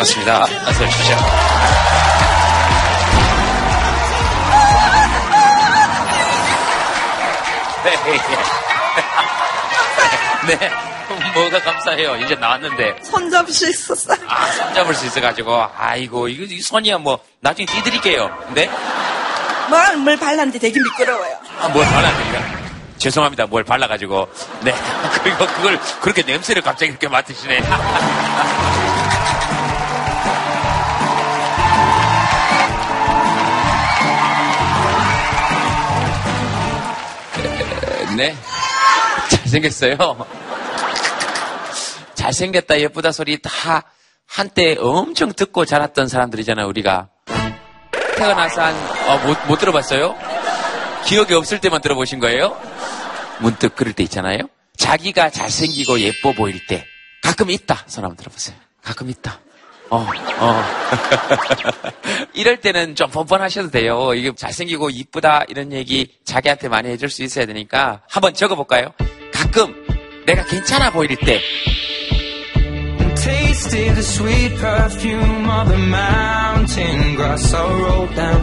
반갑습니다. 어서 오십시오. 네. 뭐가 감사해요. 이제 나왔는데. 손 잡을 수 있었어요. 아, 손 잡을 수 있어가지고. 아이고, 이거, 이 손이야 뭐, 나중에 띄드릴게요. 네? 뭘, 뭘 발랐는데 되게 미끄러워요. 아, 뭘 발랐습니까? 죄송합니다. 뭘 발라가지고. 네. 그리고 그걸 그렇게 냄새를 갑자기 이렇게 맡으시네. 네. 잘생겼어요. 잘생겼다, 예쁘다 소리 다 한때 엄청 듣고 자랐던 사람들이잖아요, 우리가. 태어나서 한, 어, 못, 못 들어봤어요? 기억이 없을 때만 들어보신 거예요? 문득 그럴 때 있잖아요? 자기가 잘생기고 예뻐 보일 때. 가끔 있다. 손 한번 들어보세요. 가끔 있다. 어, 어. 이럴 때는 좀 뻔뻔하셔도 돼요. 이게 잘생기고 이쁘다 이런 얘기 자기한테 많이 해줄 수 있어야 되니까 한번 적어볼까요? 가끔 내가 괜찮아 보일 때 tasted the sweet perfume of the mountain grass I rolled down.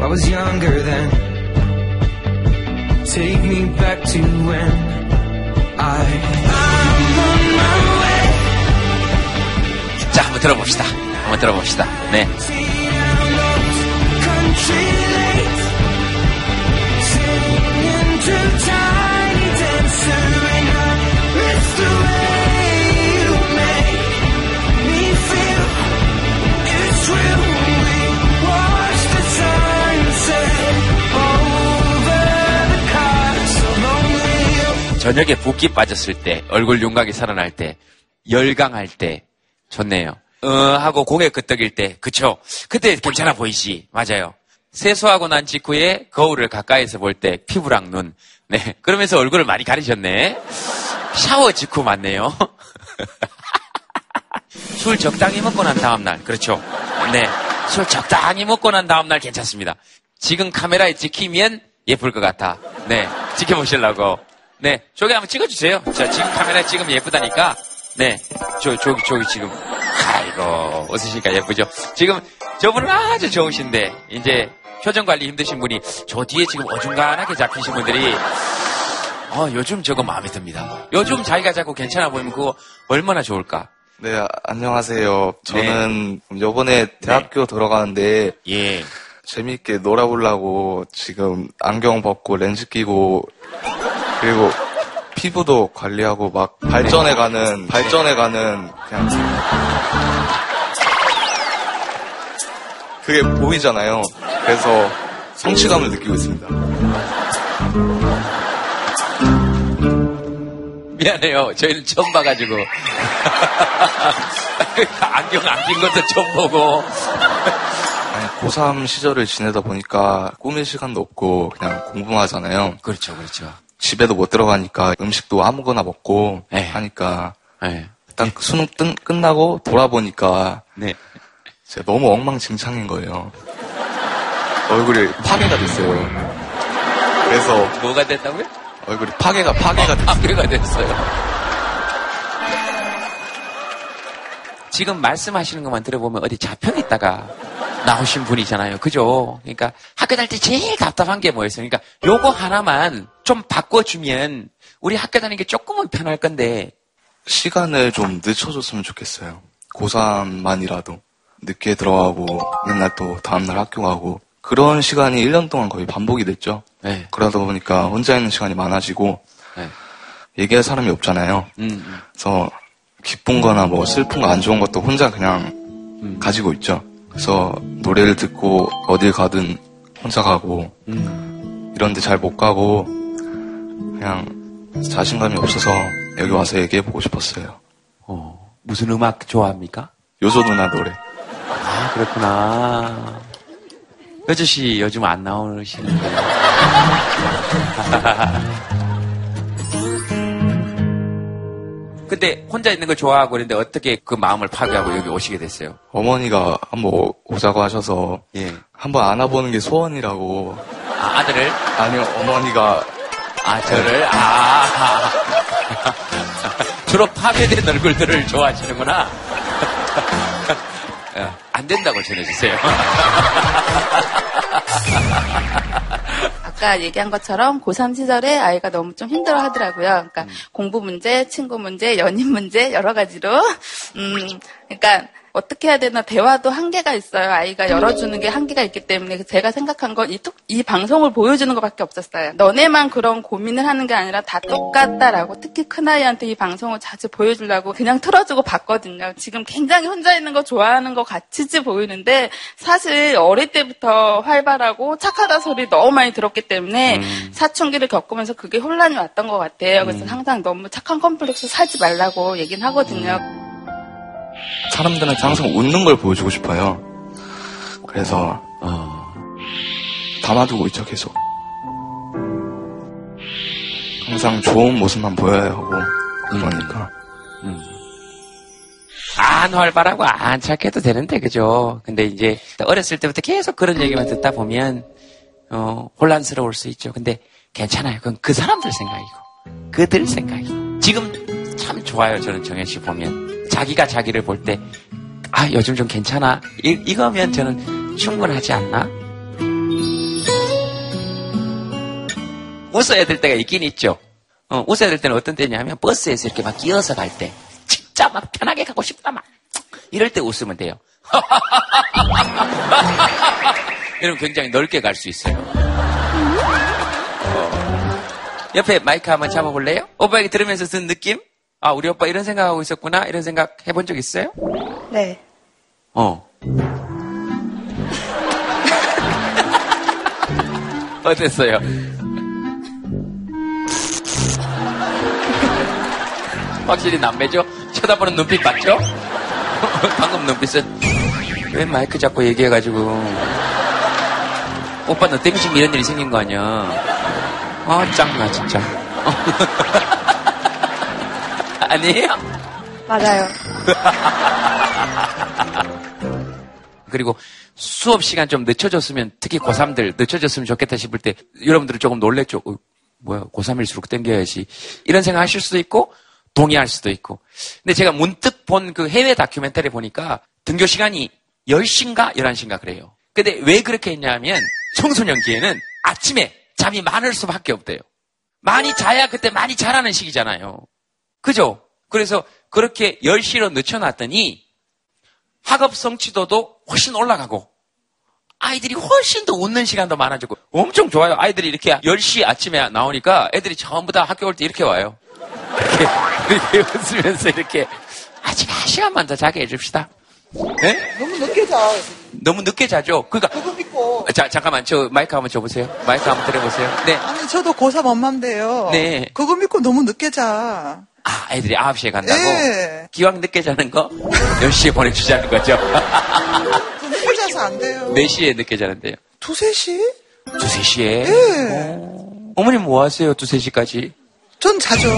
I was younger then. Take me back to when I I'm 자, 한번 들어봅시다. 한번 들어봅시다. 네. 저녁에 붓기 빠졌을 때, 얼굴 윤곽이 살아날 때, 열강할 때, 좋네요. 어, 하고 고개 끄덕일 때, 그쵸? 그때 괜찮아 보이지. 맞아요. 세수하고 난 직후에 거울을 가까이서 볼 때, 피부랑 눈. 네. 그러면서 얼굴을 많이 가리셨네. 샤워 직후 맞네요. 술 적당히 먹고 난 다음날. 그렇죠. 네. 술 적당히 먹고 난 다음날 괜찮습니다. 지금 카메라에 찍히면 예쁠 것 같아. 네. 지켜보시려고. 네. 저기 한번 찍어주세요. 자, 지금 카메라에 찍으면 예쁘다니까. 네. 저, 저기, 저기 지금. 아이고, 웃으시니까 예쁘죠? 지금 저분은 아주 좋으신데, 이제 표정 관리 힘드신 분이 저 뒤에 지금 어중간하게 잡히신 분들이 어, 요즘 저거 마음에 듭니다. 요즘 자기가 자꾸 괜찮아 보이면 그거 얼마나 좋을까? 네, 아, 안녕하세요. 저는 요번에 대학교 들어가는데 예. 재미있게 놀아보려고 지금 안경 벗고 렌즈 끼고 그리고 피부도 관리하고 막 발전해가는 발전해가는 그냥 그게 보이잖아요. 그래서 성취감을 느끼고 있습니다. 미안해요. 저희는 처음 봐가지고. 안경 안 낀 것도 처음 보고. 아니, 고3 시절을 지내다 보니까 꾸밀 시간도 없고 그냥 공부만 하잖아요. 그렇죠, 그렇죠. 집에도 못 들어가니까 음식도 아무거나 먹고 네. 하니까 네. 딱 수능 뜬- 끝나고 돌아보니까 네. 진짜 너무 엉망진창인 거예요. 얼굴이 파괴가 됐어요. 그래서 뭐가 됐다고요? 얼굴이 파괴가 파괴가 됐어요. 파괴가 됐어요. 지금 말씀하시는 것만 들어보면 어디 잡혀 있다가 나오신 분이잖아요. 그죠? 그러니까 학교 다닐 때 제일 답답한 게 뭐였어요? 그러니까 요거 하나만 좀 바꿔주면 우리 학교 다니는 게 조금은 편할 건데 시간을 좀 늦춰줬으면 좋겠어요. 고3만이라도 늦게 들어가고 맨날 또 다음날 학교 가고 그런 시간이 1년 동안 거의 반복이 됐죠. 네. 그러다 보니까 혼자 있는 시간이 많아지고 네. 얘기할 사람이 없잖아요. 음, 음. 그래서 기쁜 거나 뭐 슬픈 거 안 좋은 것도 혼자 그냥 음. 가지고 있죠. 그래서 노래를 듣고 어딜 가든 혼자 가고 음. 이런데 잘 못 가고 그냥 자신감이 없어서 여기 와서 얘기해 보고 싶었어요. 어, 무슨 음악 좋아합니까? 요조 누나 노래. 아, 그렇구나. 여주 씨 요즘 안 나오시는데. 근데 혼자 있는 걸 좋아하고 그런데 어떻게 그 마음을 파괴하고 여기 오시게 됐어요? 어머니가 한번 오- 오자고 하셔서 예. 한번 안아보는 게 소원이라고. 아, 아들을? 아니요, 어머니가 아, 저를? 아. 주로 파괴된 얼굴들을 좋아하시는구나. 어, 안 된다고 전해주세요. 아까 얘기한 것처럼 고3 시절에 아이가 너무 좀 힘들어 하더라고요. 그러니까 공부 문제, 친구 문제, 연인 문제, 여러 가지로. 음, 그러니까 어떻게 해야 되나 대화도 한계가 있어요. 아이가 열어주는 게 한계가 있기 때문에 제가 생각한 건이 이 방송을 보여주는 것밖에 없었어요. 너네만 그런 고민을 하는 게 아니라 다 똑같다라고 특히 큰아이한테 이 방송을 자주 보여주려고 그냥 틀어주고 봤거든요. 지금 굉장히 혼자 있는 거 좋아하는 것 같이지 보이는데 사실 어릴 때부터 활발하고 착하다 소리 너무 많이 들었기 때문에 사춘기를 겪으면서 그게 혼란이 왔던 것 같아요. 그래서 항상 너무 착한 컴플렉스 사지 말라고 얘기는 하거든요. 사람들한테 항상 웃는 걸 보여주고 싶어요. 그래서 어, 담아두고 있죠, 계속. 항상 좋은 모습만 보여야 하고, 그러니까. 안 활발하고 안 착해도 되는데, 그죠? 근데 이제 어렸을 때부터 계속 그런 얘기만 듣다 보면, 어, 혼란스러울 수 있죠. 근데 괜찮아요. 그건 그 사람들 생각이고, 그들 생각이고. 지금 참 좋아요. 저는 정현 씨 보면. 자기가 자기를 볼 때, 아, 요즘 좀 괜찮아. 이, 이거면 저는 충분하지 않나? 웃어야 될 때가 있긴 있죠. 어, 웃어야 될 때는 어떤 때냐면 버스에서 이렇게 막 끼어서 갈 때. 진짜 막 편하게 가고 싶다 막. 이럴 때 웃으면 돼요. 이러면 굉장히 넓게 갈 수 있어요. 어. 옆에 마이크 한번 잡아볼래요? 오빠에게 들으면서 든 느낌? 아, 우리 오빠 이런 생각하고 있었구나? 이런 생각 해본 적 있어요? 네. 어. 어땠어요? 확실히 남매죠? 쳐다보는 눈빛 봤죠? 방금 눈빛은 왜 마이크 잡고 얘기해가지고 오빠 너 때문에 지금 이런 일이 생긴 거 아니야? 아 짱나 진짜 아니에요? 맞아요. 그리고 수업 시간 좀 늦춰졌으면 특히 고3들 늦춰졌으면 좋겠다 싶을 때 여러분들은 조금 놀랬죠. 어, 뭐야 고3일수록 땡겨야지 이런 생각 하실 수도 있고 동의할 수도 있고 근데 제가 문득 본 그 해외 다큐멘터리 보니까 등교 시간이 10시인가 11시인가 그래요. 근데 왜 그렇게 했냐면 청소년기에는 아침에 잠이 많을 수밖에 없대요. 많이 자야 그때 많이 자라는 시기잖아요. 그죠? 그래서 그렇게 10시로 늦춰놨더니 학업 성취도도 훨씬 올라가고 아이들이 훨씬 더 웃는 시간도 많아지고 엄청 좋아요. 아이들이 이렇게 10시 아침에 나오니까 애들이 전부 다 학교 올 때 이렇게 와요. 이렇게, 이렇게 웃으면서 이렇게 아직 한 시간만 더 자게 해줍시다. 네? 너무 늦게 자. 너무 늦게 자죠. 그러니까 그거 믿고. 자 잠깐만 저 마이크 한번 줘보세요. 마이크 한번 들어보세요. 네. 아니, 저도 고3 엄마인데요. 네. 그거 믿고 너무 늦게 자. 아 애들이 9시에 간다고? 네. 기왕 늦게 자는 거 10시에 보내주자는 거죠. 저 늦게 자서 안 돼요. 4시에 늦게 자는데요. 두세 시? 두세 시에? 네. 어 머님 뭐 하세요? 두세 시까지? 전 자죠.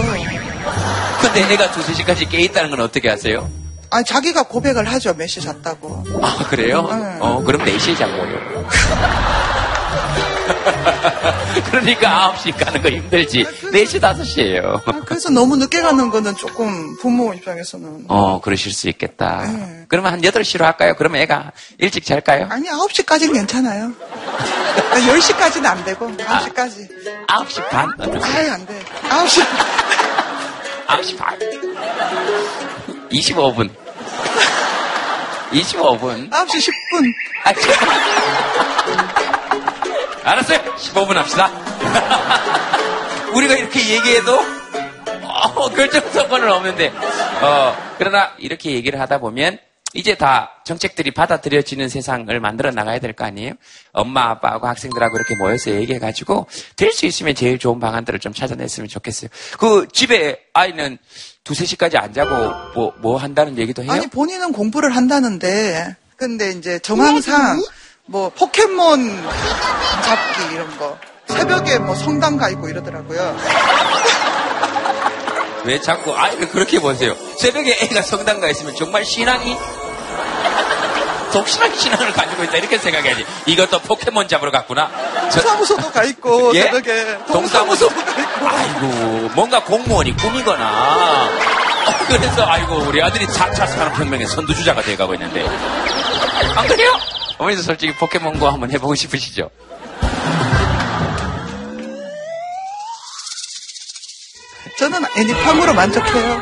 근데 애가 두세 시까지 깨 있다는 건 어떻게 하세요? 아니, 자기가 고백을 하죠. 몇 시 잤다고. 아, 그래요? 네. 어, 그럼 4시에 자고요. 그러니까 9시 가는 거 힘들지. 4시, 5시에요. 아, 그래서 너무 늦게 가는 거는 조금 부모 입장에서는. 어, 그러실 수 있겠다. 네. 그러면 한 8시로 할까요? 그러면 애가 일찍 잘까요? 아니, 9시까지는 괜찮아요. 10시까지는 안 되고, 9시까지. 9시 반? 아유, 안 돼. 9시. 9시 반. 25분. 25분. 9시 10분. 아. 알았어요. 15분 합시다. 우리가 이렇게 얘기해도 어, 결정선권은 없는데 어, 그러나 이렇게 얘기를 하다 보면 이제 다 정책들이 받아들여지는 세상을 만들어 나가야 될 거 아니에요? 엄마, 아빠하고 학생들하고 이렇게 모여서 얘기해가지고 될 수 있으면 제일 좋은 방안들을 좀 찾아냈으면 좋겠어요. 그 집에 아이는 두세 시까지 안 자고 뭐, 뭐 한다는 얘기도 해요? 아니, 본인은 공부를 한다는데, 근데 이제 정황상, 뭐, 포켓몬 잡기 이런 거. 새벽에 뭐 성당 가 있고 이러더라고요. 왜 자꾸 아이를 그렇게 보세요? 새벽에 애가 성당 가 있으면 정말 신앙이 독실한 신앙을 가지고 있다 이렇게 생각해야지. 이것도 포켓몬 잡으러 갔구나. 저- 동사무소도 가 있고, 예? 새벽에. 동사무소. 동사무소도 가 있고. 아이고 뭔가 공무원이 꿈이거나 그래서 아이고 우리 아들이 4차 산업혁명의 선두주자가 돼가고 있는데 안 그래요? 어머니도 솔직히 포켓몬고 한번 해보고 싶으시죠? 저는 애니팡으로 만족해요.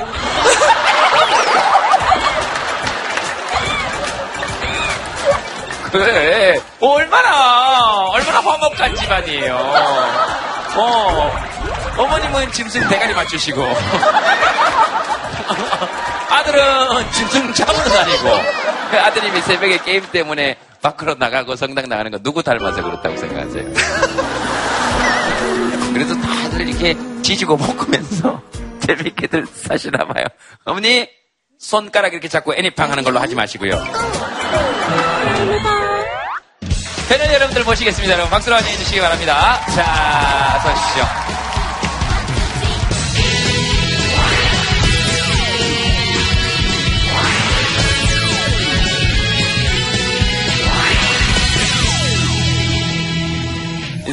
그래 얼마나 얼마나 화목한 집안이에요. 어 어머님은 짐승 대가리 맞추시고 아들은 짐승 잡으러 다니고 그 아드님이 새벽에 게임 때문에 밖으로 나가고 성당 나가는 거 누구 닮아서 그렇다고 생각하세요? 그래도 다들 이렇게 지지고 볶으면서 재밌게들 사시나 봐요. 어머니 손가락 이렇게 잡고 애니팡 하는 걸로 하지 마시고요. 패널 여러분들 모시겠습니다. 여러분 박수로 환영해 주시기 바랍니다. 자, 어서 오십시오.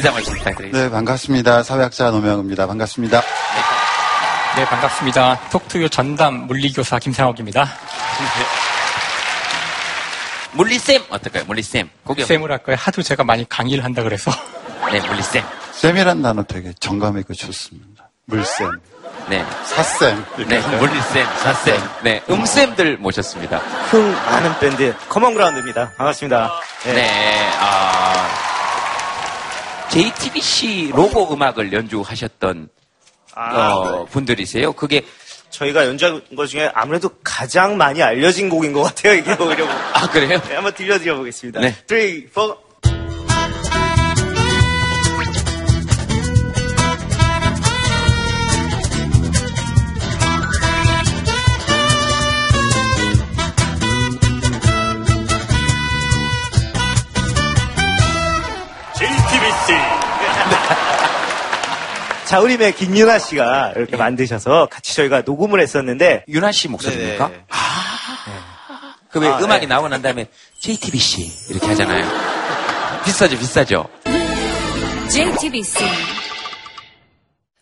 인사 말씀 부탁드리겠습니다. 네, 반갑습니다. 사회학자 노명우입니다. 반갑습니다. 네, 반갑습니다. 톡투유 전담 물리교사 김상욱입니다. 물리쌤 어떨까요? 물리쌤. 쌤을 할까요? 하도 제가 많이 강의를 한다 그래서. 네, 물리쌤. 쌤이란 단어 되게 정감 있고 좋습니다. 물쌤, 네. 사쌤. 네? 물리쌤, 사쌤. 네, 음쌤들 모셨습니다. 흥 많은 밴드 커먼그라운드입니다. 반갑습니다. 네. 네, 아, JTBC 로고 음악을 연주하셨던 아, 어, 분들이세요. 그게 저희가 연주한 것 중에 아무래도 가장 많이 알려진 곡인 것 같아요. 이게 오히려. 아 그래요? 네, 한번 들려드려 보겠습니다. 네. 3, 4. 자우림의 김윤아 씨가 이렇게 네. 만드셔서 같이 저희가 녹음을 했었는데 윤아 씨 목소리입니까? 네네. 그왜 아, 음악이 네. 나오고 난 다음에 JTBC 이렇게 하잖아요. 비싸죠, 비싸죠. JTBC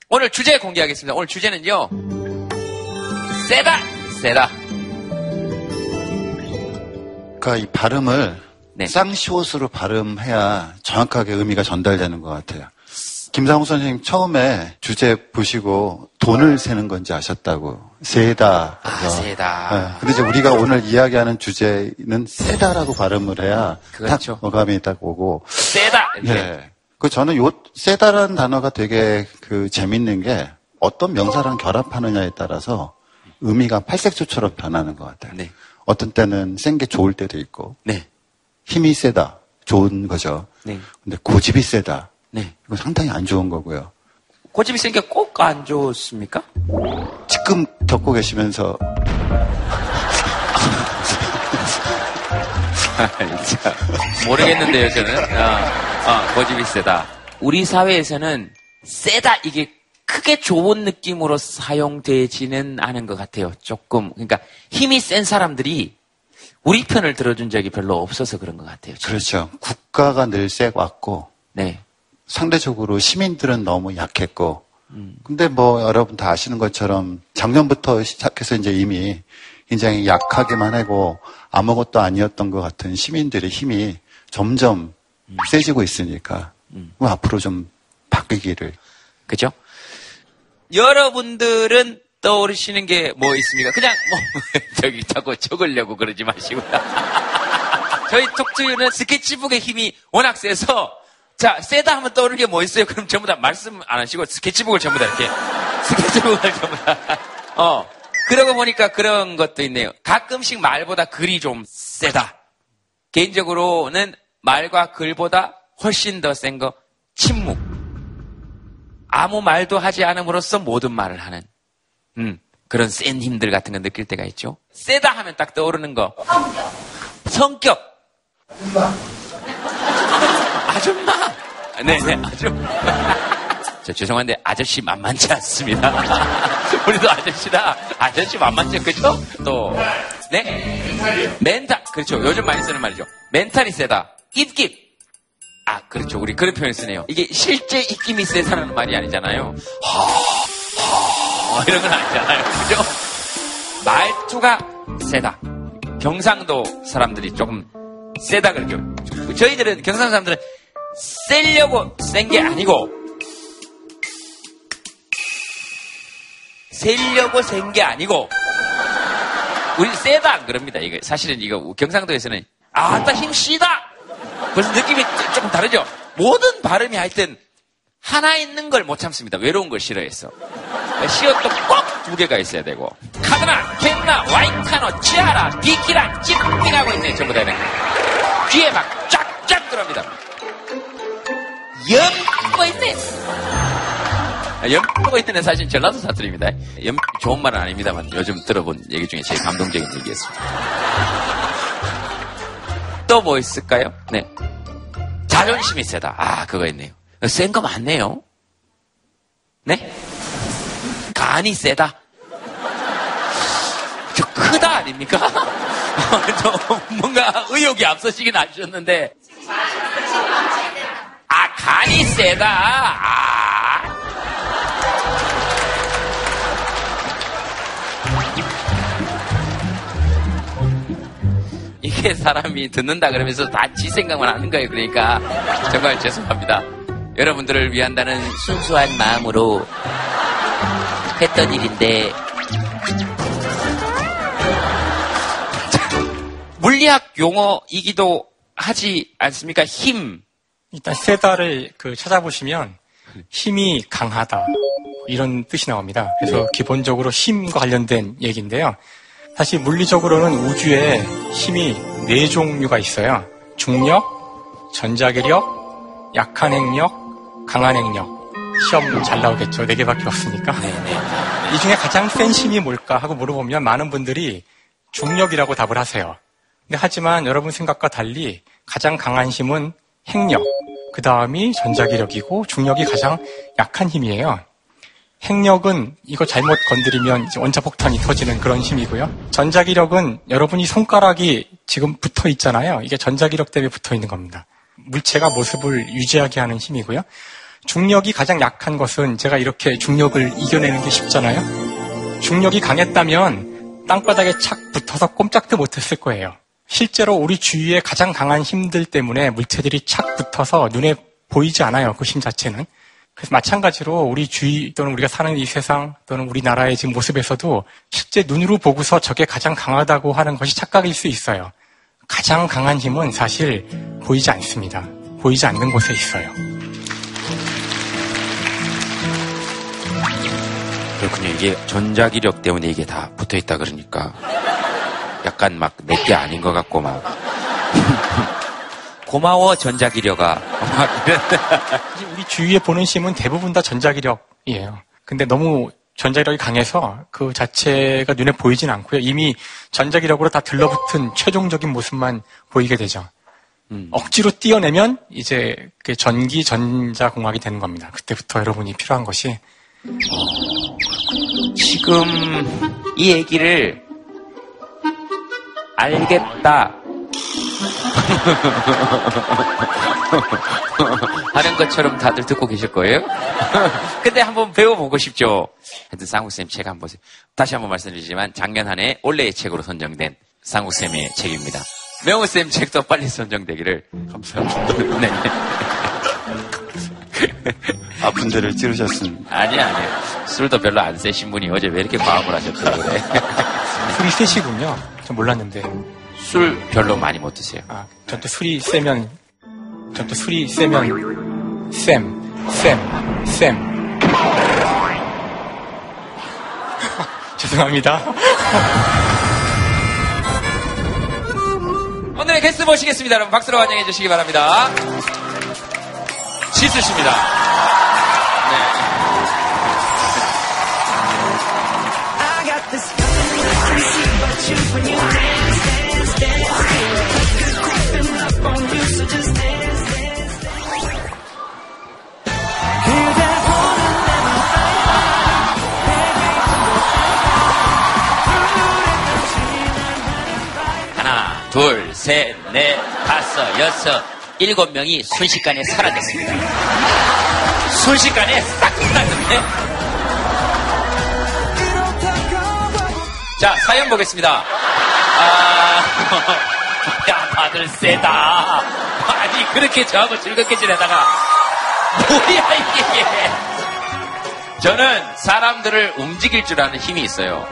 오늘 주제 공개하겠습니다. 오늘 주제는요. 세다, 세다. 그러니까 이 발음을 네. 쌍시옷으로 발음해야 정확하게 의미가 전달되는 것 같아요. 김상우 선생님 처음에 주제 보시고 돈을 세는 건지 아셨다고. 세다. 아. 세다. 네. 근데 이제 우리가 오늘 이야기하는 주제는 세다라고 발음을 해야 그렇죠. 딱 어감이 딱 오고. 세다. 이렇게. 네. 그 저는 요 세다라는 단어가 되게 그 재밌는 게 어떤 명사랑 결합하느냐에 따라서 의미가 팔색조처럼 변하는 것 같아요. 네. 어떤 때는 센 게 좋을 때도 있고 네. 힘이 세다 좋은 거죠. 네. 근데 고집이 세다 네. 이거 상당히 안 좋은 거고요. 고집이 센 게 꼭 안 좋습니까? 지금 겪고 계시면서 모르겠는데요, 저는. 아, 아, 고집이 세다. 우리 사회에서는 세다 이게 크게 좋은 느낌으로 사용되지는 않은 것 같아요. 조금 그러니까 힘이 센 사람들이 우리 편을 들어준 적이 별로 없어서 그런 것 같아요. 저는. 그렇죠. 국가가 늘 세왔고 네, 상대적으로 시민들은 너무 약했고 근데 뭐 여러분 다 아시는 것처럼 작년부터 시작해서 이제 이미 굉장히 약하게만 하고 아무것도 아니었던 것 같은 시민들의 힘이 점점 세지고 있으니까 뭐 앞으로 좀 바뀌기를 그죠? 여러분들은 떠오르시는 게 뭐 있습니까? 그냥 뭐 저기 자꾸 적으려고 그러지 마시고요. 저희 톡투유는 스케치북의 힘이 워낙 세서 자 세다 하면 떠오르는 게 뭐 있어요? 그럼 전부 다 말씀 안 하시고 스케치북을 전부 다 이렇게 스케치북을 전부 다 어. 그러고 보니까 그런 것도 있네요. 가끔씩 말보다 글이 좀 세다. 개인적으로는 말과 글보다 훨씬 더 센 거 침묵. 아무 말도 하지 않음으로써 모든 말을 하는 음, 그런 센 힘들 같은 거 느낄 때가 있죠. 세다 하면 딱 떠오르는 거. 성격. 아줌마. 네, 네, 아줌마. 저 죄송한데 아저씨 만만치 않습니다. 우리도 아저씨다. 아저씨 만만치 그죠? 또 네? 멘탈. 그렇죠. 요즘 많이 쓰는 말이죠. 멘탈이 세다. 입김. 아, 그렇죠. 우리 그런 표현 쓰네요. 이게 실제 입김이 세다는 말이 아니잖아요. 하, 하, 이런 건 아니잖아요. 그죠? 말투가 세다. 경상도 사람들이 조금 세다 그러죠. 저희들은 경상도 사람들은 세려고 센 게 아니고 세려고 센 게 아니고 우리 세다 그럽니다. 이거 사실은 이거 경상도에서는 아따 힘 씨다. 벌써 느낌이 조금 다르죠. 모든 발음이 하여튼 하나 있는 걸 못 참습니다. 외로운 걸 싫어해서. 시옷도 꼭 두 개가 있어야 되고. 카드나, 캔나, 와인카노, 치아라, 비키라, 찡찡하고 있네, 전부 다는. 귀에 막 쫙쫙 들어갑니다. 염고 있네. 염고 있는 사실 전라도 사투리입니다. 염 좋은 말은 아닙니다만 요즘 들어본 얘기 중에 제일 감동적인 얘기였습니다. 또 뭐 있을까요? 네. 자존심이 세다. 아, 그거 있네요. 센거 많네요. 네? 간이 세다. 저 크다 아닙니까? 좀 뭔가 의욕이 앞서시긴 하셨는데. 아, 간이 세다. 아. 이게 사람이 듣는다 그러면서 다 지 생각만 하는 거예요. 그러니까 정말 죄송합니다. 여러분들을 위한다는 순수한 마음으로 했던 일인데 물리학 용어이기도 하지 않습니까? 힘. 일단 세다를 그 찾아보시면 힘이 강하다 이런 뜻이 나옵니다. 그래서 기본적으로 힘과 관련된 얘기인데요. 사실 물리적으로는 우주에 힘이 네 종류가 있어요. 중력, 전자기력, 약한 행력, 강한 행력. 시험 잘 나오겠죠. 네 개밖에 없으니까. 이 중에 가장 센 힘이 뭘까 하고 물어보면 많은 분들이 중력이라고 답을 하세요. 근데 하지만 여러분 생각과 달리 가장 강한 힘은 행력, 그 다음이 전자기력이고 중력이 가장 약한 힘이에요. 행력은 이거 잘못 건드리면 원자폭탄이 터지는 그런 힘이고요. 전자기력은 여러분이 손가락이 지금 붙어 있잖아요. 이게 전자기력 때문에 붙어 있는 겁니다. 물체가 모습을 유지하게 하는 힘이고요. 중력이 가장 약한 것은 제가 이렇게 중력을 이겨내는 게 쉽잖아요. 중력이 강했다면 땅바닥에 착 붙어서 꼼짝도 못했을 거예요. 실제로 우리 주위에 가장 강한 힘들 때문에 물체들이 착 붙어서 눈에 보이지 않아요. 그 힘 자체는. 그래서 마찬가지로 우리 주위 또는 우리가 사는 이 세상 또는 우리나라의 지금 모습에서도 실제 눈으로 보고서 저게 가장 강하다고 하는 것이 착각일 수 있어요. 가장 강한 힘은 사실 보이지 않습니다. 보이지 않는 곳에 있어요. 그렇군요. 이게 전자기력 때문에 이게 다 붙어 있다 그러니까 약간 막 내게 아닌 것 같고 막 고마워 전자기력아. 우리 주위에 보는 힘은 대부분 다 전자기력이에요. 근데 너무 전자기력이 강해서 그 자체가 눈에 보이진 않고요. 이미 전자기력으로 다 들러붙은 최종적인 모습만 보이게 되죠. 음. 억지로 띄어내면 이제 그 전기 전자 공학이 되는 겁니다. 그때부터 여러분이 필요한 것이 지금 이 얘기를 알겠다. 하는 것처럼 다들 듣고 계실 거예요? 근데 한번 배워보고 싶죠? 하여튼 쌍국쌤 책 한번 보세요. 다시 한번 말씀드리지만 작년 한 해 올해의 책으로 선정된 쌍국쌤의 책입니다. 명우쌤 책도 빨리 선정되기를 감사합니다. 네. 아픈 데를 찌르셨습니다. 아니, 아니요. 술도 별로 안 세신 분이 어제 왜 이렇게 과음을 하셨다고 그래. 술이 세시군요. 전 몰랐는데. 술 별로 많이 못 드세요. 아, 전 또 술이 세면, 전 또 술이 세면, 쌤, 쌤, 쌤. 죄송합니다. 오늘의 게스트 모시겠습니다. 여러분 박수로 환영해 주시기 바랍니다. 지수 씨입니다. 하나, 둘, 셋, 넷, 다섯, 여섯, 일곱 명이 순식간에 사라졌습니다. 순식간에 싹 사라졌네. 자, 사연 보겠습니다. 아, 야, 다들 세다. 아니, 그렇게 저하고 즐겁게 지내다가, 뭐야, 이게. 저는 사람들을 움직일 줄 아는 힘이 있어요.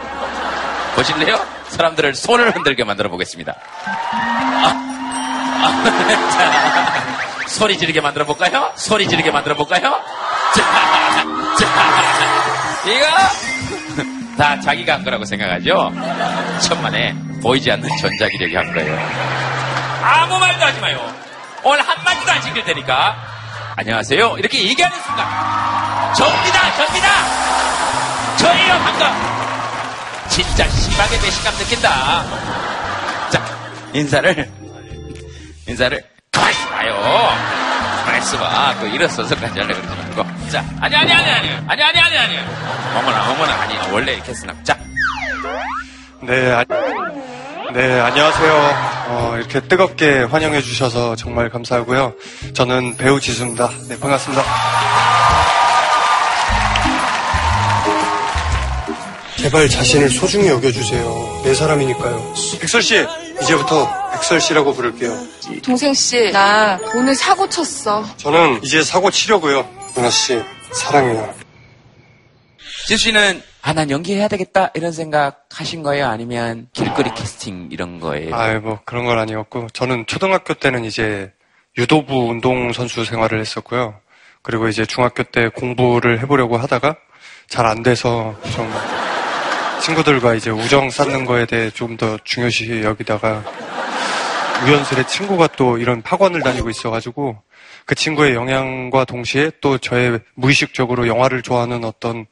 보실래요? 사람들을 손을 흔들게 만들어 보겠습니다. 아, 아, 자, 소리 지르게 만들어 볼까요? 소리 지르게 만들어 볼까요? 자, 자, 이거 다 자기가 한 거라고 생각하죠? 천만에 보이지 않는 전자기력이 한 거예요. 아무 말도 하지 마요. 오늘 한마디도 안 시킬 테니까. 안녕하세요. 이렇게 얘기하는 순간. 접니다, 접니다! 저예요, 방금! 진짜 심하게 배신감 느낀다. 자, 인사를, 인사를, 가만히 있어봐요. 있어봐. 그 일어서서까지 하려고 그러지 말고. 자, 아니, 아니, 아니, 아니. 아니, 아니, 아니, 아니. 어머나, 어머나, 아니. 원래 이렇게 쓰나. 자, 네, 아, 네, 안녕하세요. 어, 이렇게 뜨겁게 환영해 주셔서 정말 감사하고요. 저는 배우 지수입니다. 네, 반갑습니다. 제발 자신을 소중히 여겨주세요. 내 사람이니까요. 백설 씨, 이제부터 백설 씨라고 부를게요. 동생 씨, 나 오늘 사고 쳤어. 저는 이제 사고 치려고요. 누나 씨, 사랑해요. 지수 씨는, 아, 난 연기해야 되겠다. 이런 생각 하신 거예요? 아니면 길거리 캐스팅 이런 거예요? 아이, 뭐, 그런 건 아니었고, 저는 초등학교 때는 이제 유도부 운동 선수 생활을 했었고요. 그리고 이제 중학교 때 공부를 해보려고 하다가 잘 안 돼서 좀 친구들과 이제 우정 쌓는 거에 대해 좀 더 중요시 여기다가 우연스레 친구가 또 이런 학원을 다니고 있어가지고 그 친구의 영향과 동시에 또 저의 무의식적으로 영화를 좋아하는 어떤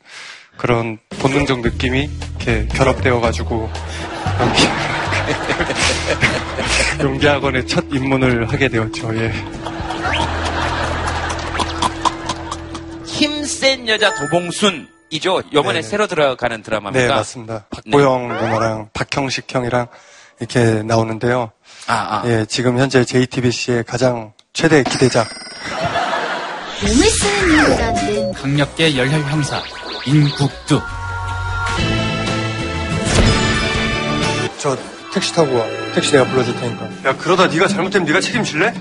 그런 본능적 느낌이 이렇게 결합되어가지고 연기학원에 첫 입문을 하게 되었죠. 예. 힘센 여자 도봉순이죠. 요번에 네. 새로 들어가는 드라마입니다. 네, 맞습니다. 박보영 누나랑 박형식 형이랑 이렇게 나오는데요. 아, 아. 예, 지금 현재 JTBC의 가장 최대 기대작. 몸을 쓰는 인간은 강력계 열혈 형사 인국두 저 택시 타고 와. 택시 내가 불러줄 테니까. 야, 그러다 네가 잘못되면 네가 책임질래?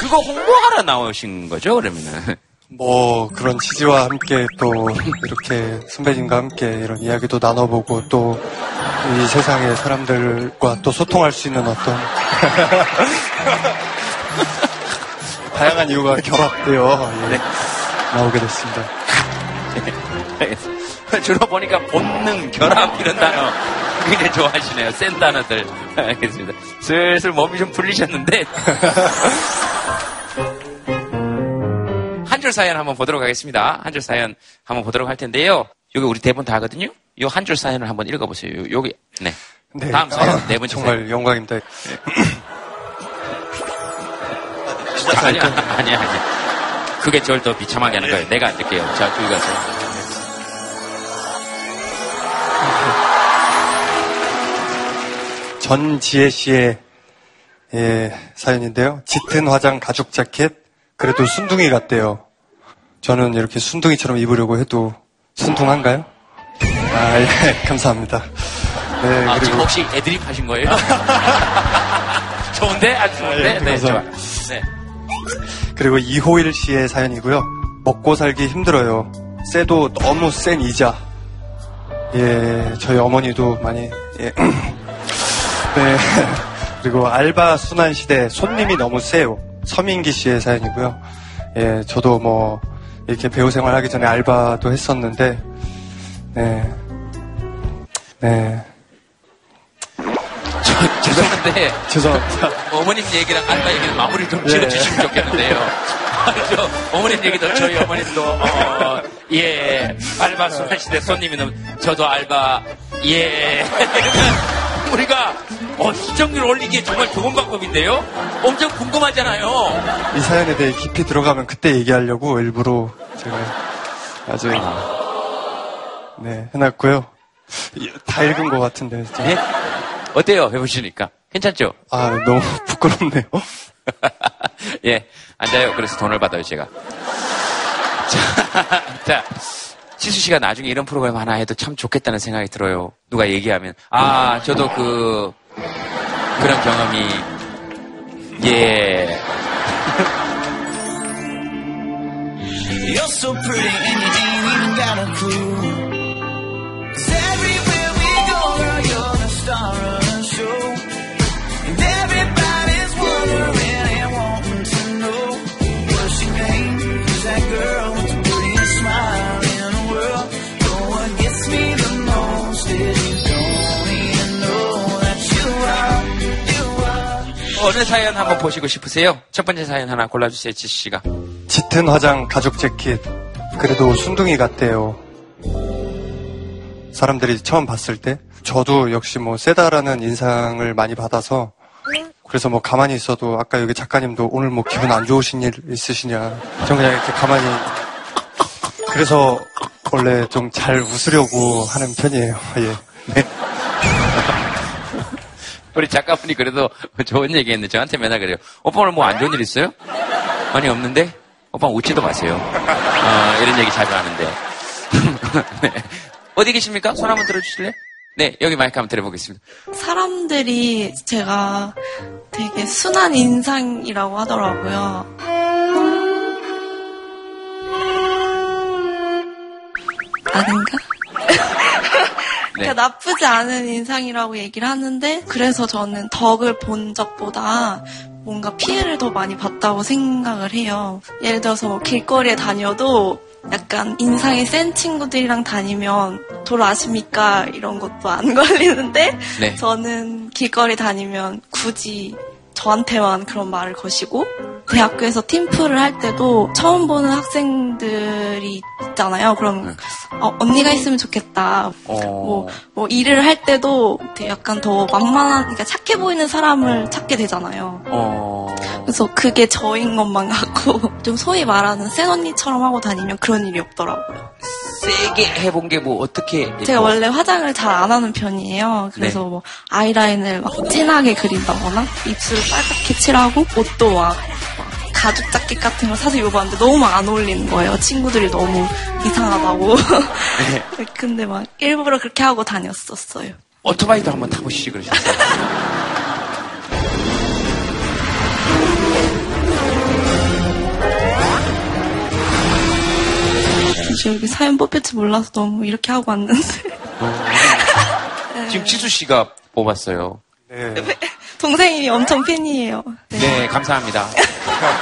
그거 홍보하러 나오신 거죠, 그러면은? 뭐 그런 취지와 함께 또 이렇게 선배님과 함께 이런 이야기도 나눠보고 또 이 세상의 사람들과 또 소통할 수 있는 어떤 다양한 이유가 결합되어 예, 나오게 됐습니다. 주로 보니까 본능, 결합 이런 단어 굉장히 좋아하시네요. 센 단어들. 알겠습니다. 슬슬 몸이 좀 풀리셨는데. 한 줄 사연 한번 보도록 하겠습니다. 한 줄 사연 한번 보도록 할 텐데요. 여기 우리 대본 다 하거든요. 요한줄 사연을 한번 읽어보세요. 요- 여기, 네. 네. 다음 사연, 아, 네 번째 정말 사연. 영광입니다. 아니야, 아니야, 아니야. 그게 저를 더 비참하게 하는 거예요. 내가 앉을게요. 자, 저기 가세요. 전지혜 씨의 예, 사연인데요. 짙은 화장 가죽 자켓 그래도 순둥이 같대요. 저는 이렇게 순둥이처럼 입으려고 해도 순둥한가요? 아, 예, 감사합니다. 네, 아, 그리고 혹시 애드립 하신 거예요? 좋은데? 아주 좋은데? 아, 예, 네, 좋아. 네. 그리고 이호일 씨의 사연이고요. 먹고 살기 힘들어요. 쎄도 너무 센 이자. 예, 저희 어머니도 많이 예. 네. 그리고 알바 순환 시대 손님이 너무 세요. 서민기 씨의 사연이고요. 예, 저도 뭐 이렇게 배우 생활하기 전에 알바도 했었는데, 네, 네. 저, 죄송한데. 죄송합니다. 어머님 얘기랑 알바 얘기는 마무리 좀 예. 지어주시면 좋겠는데요. 저, 어머님 얘기도 저희 어머님도, 어, 예, 알바 순환시대 손님이 너무, 저도 알바, 예. 우리가, 어, 시청률 올리기에 정말 좋은 방법인데요? 엄청 궁금하잖아요. 이 사연에 대해 깊이 들어가면 그때 얘기하려고 일부러 제가 아주 네 해놨고요. 이- 다 읽은 것 같은데 진짜. 예? 어때요? 해보시니까. 괜찮죠? 아 너무 부끄럽네요. 예, 앉아요. 그래서 돈을 받아요, 제가. 자, 자, 지수 씨가 나중에 이런 프로그램 하나 해도 참 좋겠다는 생각이 들어요. 누가 얘기하면 아 저도 그 그런 경험이 예. 어느 사연 한번 보시고 싶으세요? 첫 번째 사연 하나 골라주세요, 지수 씨가. 짙은 화장 가죽 재킷. 그래도 순둥이 같대요. 사람들이 처음 봤을 때 저도 역시 뭐 세다라는 인상을 많이 받아서 그래서 뭐 가만히 있어도 아까 여기 작가님도 오늘 뭐 기분 안 좋으신 일 있으시냐 전 그냥 이렇게 가만히 그래서 원래 좀 잘 웃으려고 하는 편이에요. 예. 네. 우리 작가분이 그래도 좋은 얘기 했는데 저한테 맨날 그래요. 오빠 오늘 뭐 안 좋은 일 있어요? 아니, 없는데? 오빠 웃지도 마세요. 어, 이런 얘기 자주 하는데. 네. 어디 계십니까? 손 한번 들어주실래요? 네, 여기 마이크 한번 드려보겠습니다. 사람들이 제가 되게 순한 인상이라고 하더라고요. 아닌가? 그러니까 나쁘지 않은 인상이라고 얘기를 하는데 그래서 저는 덕을 본 적보다 뭔가 피해를 더 많이 봤다고 생각을 해요. 예를 들어서 뭐 길거리에 다녀도 약간 인상이 센 친구들이랑 다니면 돌 아십니까 이런 것도 안 걸리는데 네. 저는 길거리 다니면 굳이 저한테만 그런 말을 거시고 대학교에서 팀플을 할 때도 처음 보는 학생들이 있잖아요. 그럼 어, 언니가 있으면 좋겠다. 뭐, 뭐 일을 할 때도 약간 더 만만한, 그러니까 착해 보이는 사람을 찾게 되잖아요. 어, 그래서 그게 저인 것만 같고 좀 소위 말하는 센 언니처럼 하고 다니면 그런 일이 없더라고요. 세게 해본 게 뭐 어떻게. 제가 뭐- 원래 화장을 잘 안 하는 편이에요. 그래서 네. 뭐 아이라인을 막 진하게 그린다거나 입술을 빨갛게 칠하고 옷도 막, 막 가죽 자켓 같은 거 사서 입어봤는데 너무 안 어울리는 거예요. 친구들이 너무 이상하다고. 네. 근데 막 일부러 그렇게 하고 다녔었어요. 오토바이도 한번 타보시지 그러셨어요. 저 여기 사연 뽑힐지 몰라서 너무 이렇게 하고 왔는데. 지금 지수 씨가 뽑았어요. 네. 동생이 엄청 팬이에요. 네, 감사합니다.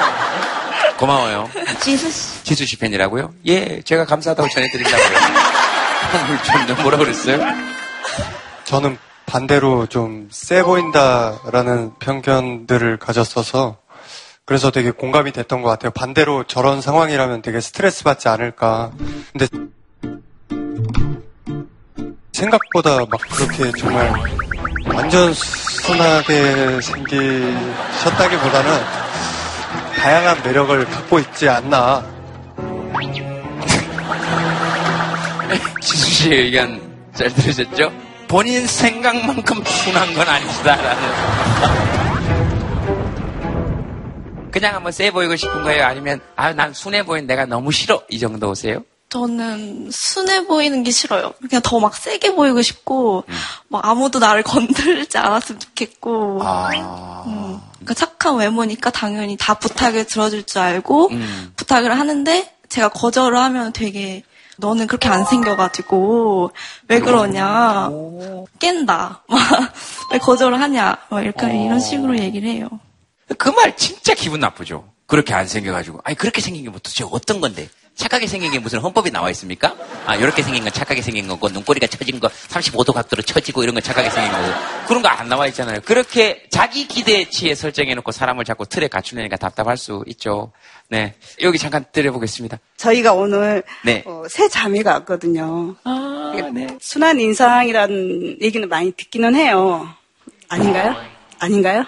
고마워요. 지수 씨. 지수 씨 팬이라고요? 예, 제가 감사하다고 전해드린다고요. 오늘 좀 뭐라 그랬어요? 저는 반대로 좀 세 보인다라는 편견들을 가졌어서 그래서 되게 공감이 됐던 것 같아요. 반대로 저런 상황이라면 되게 스트레스 받지 않을까. 근데 생각보다 막 그렇게 정말 완전 순하게 생기셨다기보다는 다양한 매력을 갖고 있지 않나. 지수 씨의 의견 잘 들으셨죠? 본인 생각만큼 순한 건 아니시다라는. 그냥 한번 세 보이고 싶은 거예요? 아니면, 아, 난 순해 보이는 내가 너무 싫어. 이 정도세요? 저는 순해 보이는 게 싫어요. 그냥 더 막 세게 보이고 싶고, 막 아무도 나를 건들지 않았으면 좋겠고, 음, 그러니까 착한 외모니까 당연히 다 부탁을 들어줄 줄 알고, 부탁을 하는데, 제가 거절을 하면 되게, 너는 그렇게 안 생겨가지고, 왜 그러냐, 깬다, 막, 왜 거절을 하냐, 막 이렇게, 이런 식으로 얘기를 해요. 그 말 진짜 기분 나쁘죠. 그렇게 안 생겨가지고. 아니, 그렇게 생긴 게 뭐 도대체 어떤 건데? 착하게 생긴 게 무슨 헌법에 나와 있습니까? 아, 이렇게 생긴 건 착하게 생긴 거고, 눈꼬리가 처진 거, 35도 각도로 처지고 이런 건 착하게 생긴 거고. 그런 거 안 나와 있잖아요. 그렇게 자기 기대치에 설정해놓고 사람을 자꾸 틀에 갖추려니까 답답할 수 있죠. 네. 여기 잠깐 드려보겠습니다. 저희가 오늘 네. 어, 새 자매가 왔거든요. 아, 네. 순한 인상이라는 얘기는 많이 듣기는 해요. 아닌가요? 아닌가요?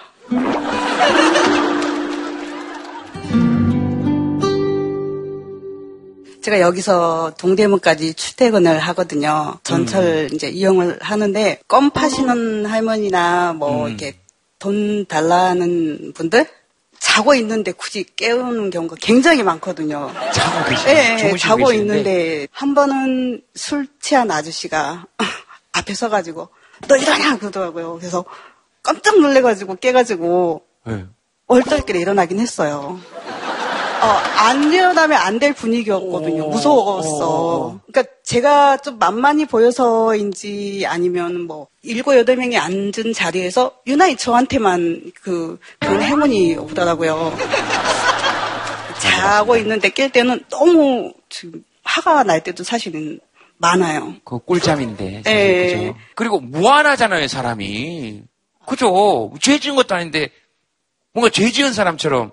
제가 여기서 동대문까지 출퇴근을 하거든요. 전철 이제 이용을 하는데 껌 파시는 할머니나 뭐 이렇게 돈 달라는 분들 자고 있는데 굳이 깨우는 경우가 굉장히 많거든요. 자고 계시 예, 예, 주무시고 자고 계시는데. 있는데 한 번은 술 취한 아저씨가 앞에 서가지고 너 일어나 그러더라고요. 그래서 깜짝 놀래가지고 깨가지고 네. 얼떨결에 일어나긴 했어요. 어, 안 일어나면 안 될 분위기였거든요. 무서웠어. 그러니까 제가 좀 만만히 보여서인지 아니면 뭐 일곱 여덟 명이 앉은 자리에서 유난히 저한테만 그 그런 행운이 오더라고요. 자고 있는데 깰 때는 너무 지금 화가 날 때도 사실은 많아요. 그 꿀잠인데. 예. 그죠? 그리고 무한하잖아요, 사람이. 그죠? 죄 지은 것도 아닌데, 뭔가 죄 지은 사람처럼.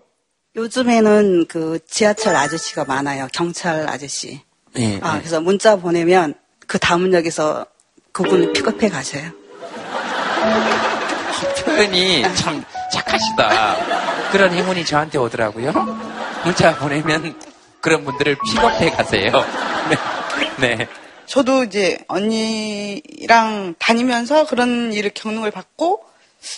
요즘에는 그 지하철 아저씨가 많아요. 경찰 아저씨. 예, 아, 예. 그래서 문자 보내면 그 다음 역에서 그분을 픽업해 가셔요. 표현이 참 착하시다. 그런 행운이 저한테 오더라고요. 문자 보내면 그런 분들을 픽업해 가세요. 네. 네. 저도 이제 언니랑 다니면서 그런 일을 겪는 걸 받고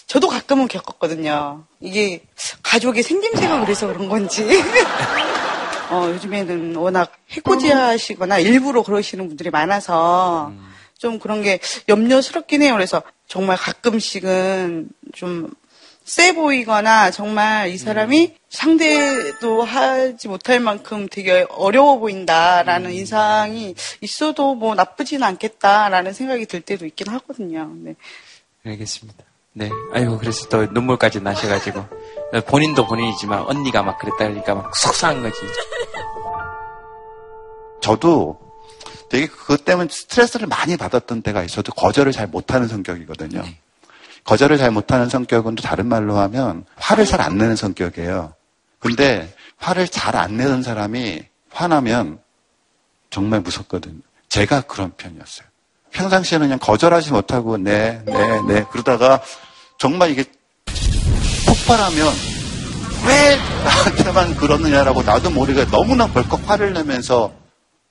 저도 가끔은 겪었거든요. 이게 가족의 생김새가 그래서 그런 건지. 어, 요즘에는 워낙 해코지하시거나 일부러 그러시는 분들이 많아서 좀 그런 게 염려스럽긴 해요. 그래서 정말 가끔씩은 좀 세 보이거나 정말 이 사람이 상대도 하지 못할 만큼 되게 어려워 보인다라는 인상이 있어도 뭐 나쁘진 않겠다라는 생각이 들 때도 있긴 하거든요. 네. 알겠습니다. 네. 아이고, 그래서 또 눈물까지 나셔가지고. 본인도 본인이지만 언니가 막 그랬다 그러니까 막 속상한 거지. 저도 되게 그것 때문에 스트레스를 많이 받았던 때가 있어요. 저도 거절을 잘 못하는 성격이거든요. 거절을 잘 못하는 성격은 또 다른 말로 하면 화를 잘 안 내는 성격이에요. 근데 화를 잘 안 내는 사람이 화나면 정말 무섭거든요. 제가 그런 편이었어요. 평상시에는 그냥 거절하지 못하고 네, 네, 네 그러다가 정말 이게 폭발하면 왜 나한테만 그러느냐라고 나도 모르게 너무나 벌컥 화를 내면서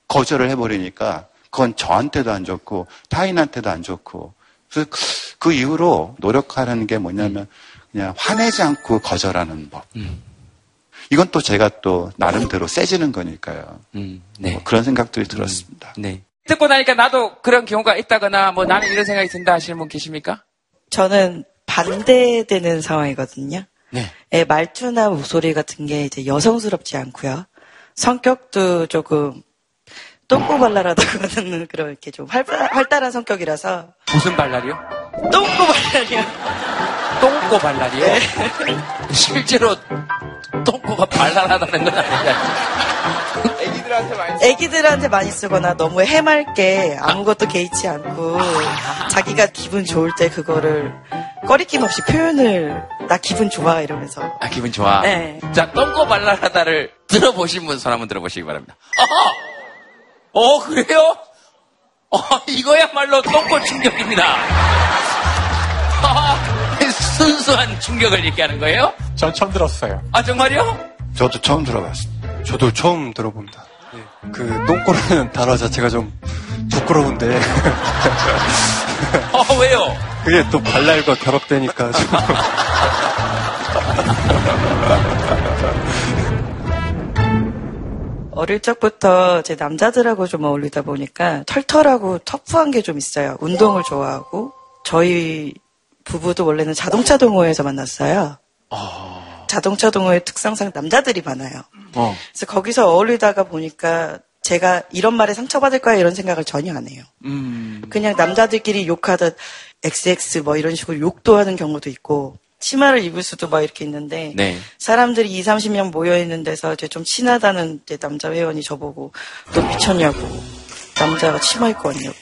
거절을 해버리니까 그건 저한테도 안 좋고 타인한테도 안 좋고 그래서 그 이후로 노력하는 게 뭐냐면 그냥 화내지 않고 거절하는 법. 이건 또 제가 또 나름대로 세지는 거니까요. 네. 뭐 그런 생각들이 들었습니다. 네. 듣고 나니까 나도 그런 경우가 있다거나 뭐 나는 이런 생각이 든다 하시는 분 계십니까? 저는 반대되는 상황이거든요. 네. 예, 말투나 목소리 같은 게 이제 여성스럽지 않고요. 성격도 조금 똥꼬 발랄하다고는 그런 이렇게 좀 활발, 활달한 성격이라서 무슨 발랄이요? 똥꼬 발랄이요. 똥꼬 발랄이요? 실제로 똥꼬가 발랄하다는 건 아니야. 애기들한테 많이 애기들한테 많이 쓰거나 너무 해맑게 아무것도 개의치 않고 자기가 기분 좋을 때 그거를 꺼리낌 없이 표현을 나 기분 좋아 이러면서 아, 기분 좋아. 네. 자, 똥꼬 발랄하다를 들어보신 분 손 한번 들어보시기 바랍니다. 아하! 어, 그래요? 어, 이거야말로 똥꼬 충격입니다. 순수한 충격을 얘기하는 거예요? 전 처음 들었어요. 아, 정말요? 저도 처음 들어봤습니다. 저도 처음 들어봅니다. 네. 그 똥꼬라는 단어 자체가 좀 부끄러운데 어, 왜요? 그게 또 발랄과 결합되니까 좀 어릴 적부터 제 남자들하고 좀 어울리다 보니까 털털하고 터프한 게 좀 있어요. 운동을 좋아하고 저희 부부도 원래는 자동차 동호회에서 만났어요. 자동차 동호회 특성상 남자들이 많아요. 어. 그래서 거기서 어울리다가 보니까 제가 이런 말에 상처받을 거야 이런 생각을 전혀 안 해요. 음. 그냥 남자들끼리 욕하듯 XX 뭐 이런 식으로 욕도 하는 경우도 있고 치마를 입을 수도 막 이렇게 있는데 네. 사람들이 2, 30명 모여 있는 데서 이제 좀 친하다는 이제 남자 회원이 저보고 너 미쳤냐고 남자가 치마 입고 왔냐고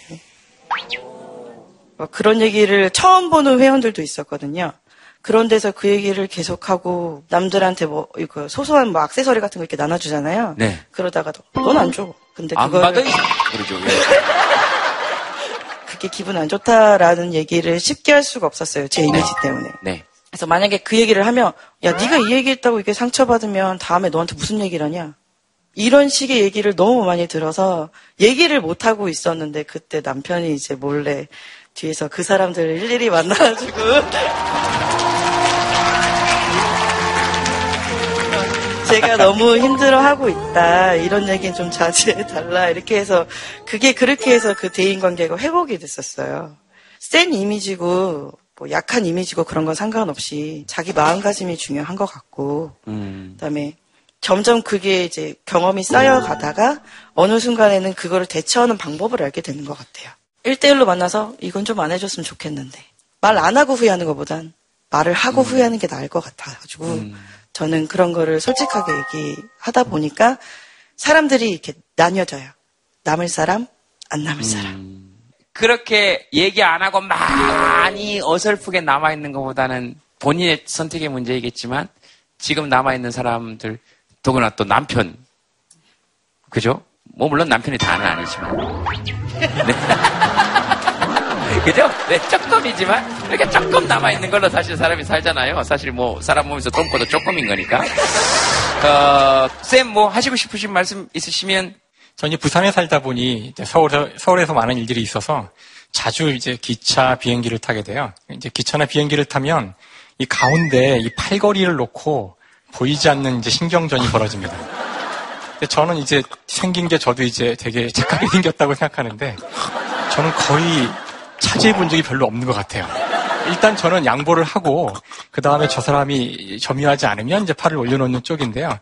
막 그런 얘기를 처음 보는 회원들도 있었거든요. 그런 데서 그 얘기를 계속하고 남들한테 뭐 이거 소소한 뭐 액세서리 같은 거 이렇게 나눠주잖아요. 네. 그러다가 넌 안 줘. 근데 안 그걸 받아? 그러죠. 예. 그게 기분 안 좋다라는 얘기를 쉽게 할 수가 없었어요. 제 이미지 때문에. 네. 그래서 만약에 그 얘기를 하면 야 네가 이 얘기했다고 이게 상처받으면 다음에 너한테 무슨 얘기를 하냐 이런 식의 얘기를 너무 많이 들어서 얘기를 못 하고 있었는데 그때 남편이 이제 몰래 뒤에서 그 사람들을 일일이 만나가지고 내가 너무 힘들어하고 있다. 이런 얘기는 좀 자제해달라. 이렇게 해서 그게 그렇게 해서 그 대인 관계가 회복이 됐었어요. 센 이미지고 뭐 약한 이미지고 그런 건 상관없이 자기 마음가짐이 중요한 것 같고 음. 그다음에 점점 그게 이제 경험이 쌓여가다가 어느 순간에는 그거를 대처하는 방법을 알게 되는 것 같아요. 1대1로 만나서 이건 좀 안 해줬으면 좋겠는데 말 안 하고 후회하는 것보단 말을 하고 후회하는 게 나을 것 같아가지고 저는 그런 거를 솔직하게 얘기하다 보니까 사람들이 이렇게 나뉘어져요. 남을 사람, 안 남을 사람. 그렇게 얘기 안 하고 많이 어설프게 남아있는 것보다는 본인의 선택의 문제이겠지만 지금 남아있는 사람들 더구나 또 남편 그죠? 뭐 물론 남편이 다는 아니지만 네. 그죠? 네 조금이지만 이렇게 조금 남아있는 걸로 사실 사람이 살잖아요 사실 뭐 사람 몸에서 똥꼬도 조금인 거니까 어, 쌤 뭐 하시고 싶으신 말씀 있으시면 저는 부산에 살다 보니 서울에서, 서울에서 많은 일들이 있어서 자주 이제 기차, 비행기를 타게 돼요. 이제 기차나 비행기를 타면 이 가운데 이 팔걸이를 놓고 보이지 않는 이제 신경전이 벌어집니다. 근데 저는 이제 생긴 게 저도 이제 되게 착하게 생겼다고 생각하는데 저는 거의 차지해 본 적이 별로 없는 것 같아요. 일단 저는 양보를 하고 그 다음에 저 사람이 점유하지 않으면 이제 팔을 올려놓는 쪽인데요.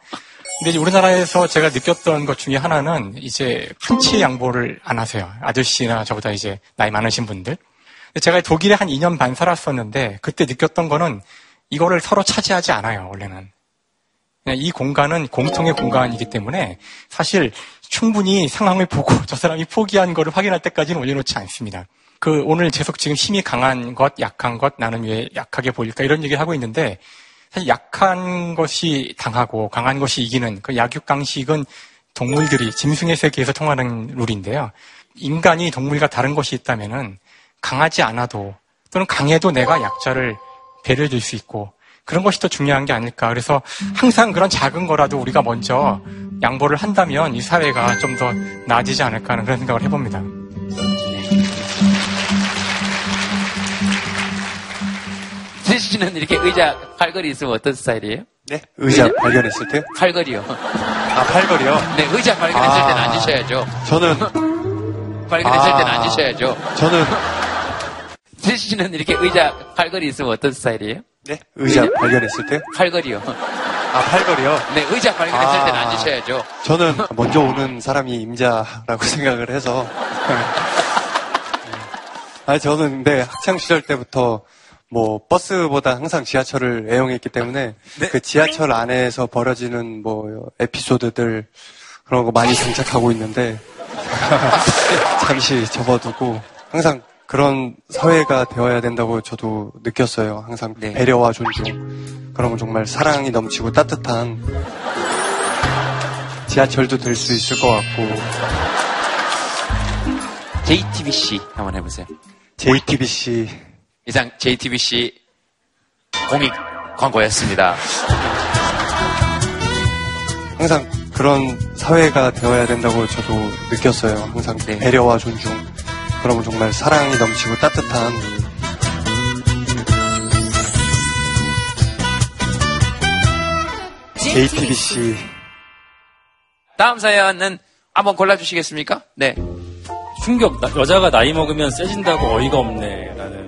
근데 우리나라에서 제가 느꼈던 것 중에 하나는 이제 한치 양보를 안 하세요. 아저씨나 저보다 이제 나이 많으신 분들. 제가 독일에 한 2년 반 살았었는데 그때 느꼈던 거는 이거를 서로 차지하지 않아요, 원래는. 이 공간은 공통의 공간이기 때문에 사실 충분히 상황을 보고 저 사람이 포기한 거를 확인할 때까지는 올려놓지 않습니다. 그 오늘 계속 지금 힘이 강한 것, 약한 것, 나는 왜 약하게 보일까 이런 얘기를 하고 있는데 사실 약한 것이 당하고 강한 것이 이기는 그 약육강식은 동물들이 짐승의 세계에서 통하는 룰인데요. 인간이 동물과 다른 것이 있다면은 강하지 않아도 또는 강해도 내가 약자를 배를 줄수 있고 그런 것이 더 중요한 게 아닐까. 그래서 항상 그런 작은 거라도 우리가 먼저 양보를 한다면 이 사회가 좀 더 나아지지 않을까 하는 그런 생각을 해봅니다. 진 씨는 이렇게 의자 팔걸이 있으면 어떤 스타일이에요? 네? 의자 발견했을 때요? 팔걸이요. 아, 팔걸이요? 네, 의자 발견했을 아. 때는 앉으셔야죠. 저는, 발견했을 아. 때는 앉으셔야죠. 저는, 진 씨는 이렇게 의자 팔걸이 있으면 어떤 스타일이에요? 네? 의자 발견했을 때요? 팔걸이요. 아, 팔걸이요? 네, 의자 발견했을 아. 때는 앉으셔야죠. 저는 먼저 오는 사람이 임자라고 생각을 해서. 아, 저는 근데 학창 시절 때부터 뭐 버스보다 항상 지하철을 애용했기 때문에 그 지하철 안에서 벌어지는 뭐 에피소드들 그런 거 많이 장착하고 있는데 잠시 접어두고 항상 그런 사회가 되어야 된다고 저도 느꼈어요. 항상 배려와 존중. 그러면 정말 사랑이 넘치고 따뜻한 지하철도 될 수 있을 것 같고 JTBC 한번 해보세요. JTBC 이상 JTBC 공익 광고였습니다. 항상 그런 사회가 되어야 된다고 저도 느꼈어요. 항상 배려와 존중. 그러면 정말 사랑이 넘치고 따뜻한 JTBC 다음 사연은 한번 골라주시겠습니까? 네. 충격, 나- 여자가 나이 먹으면 세진다고 어이가 없네 라는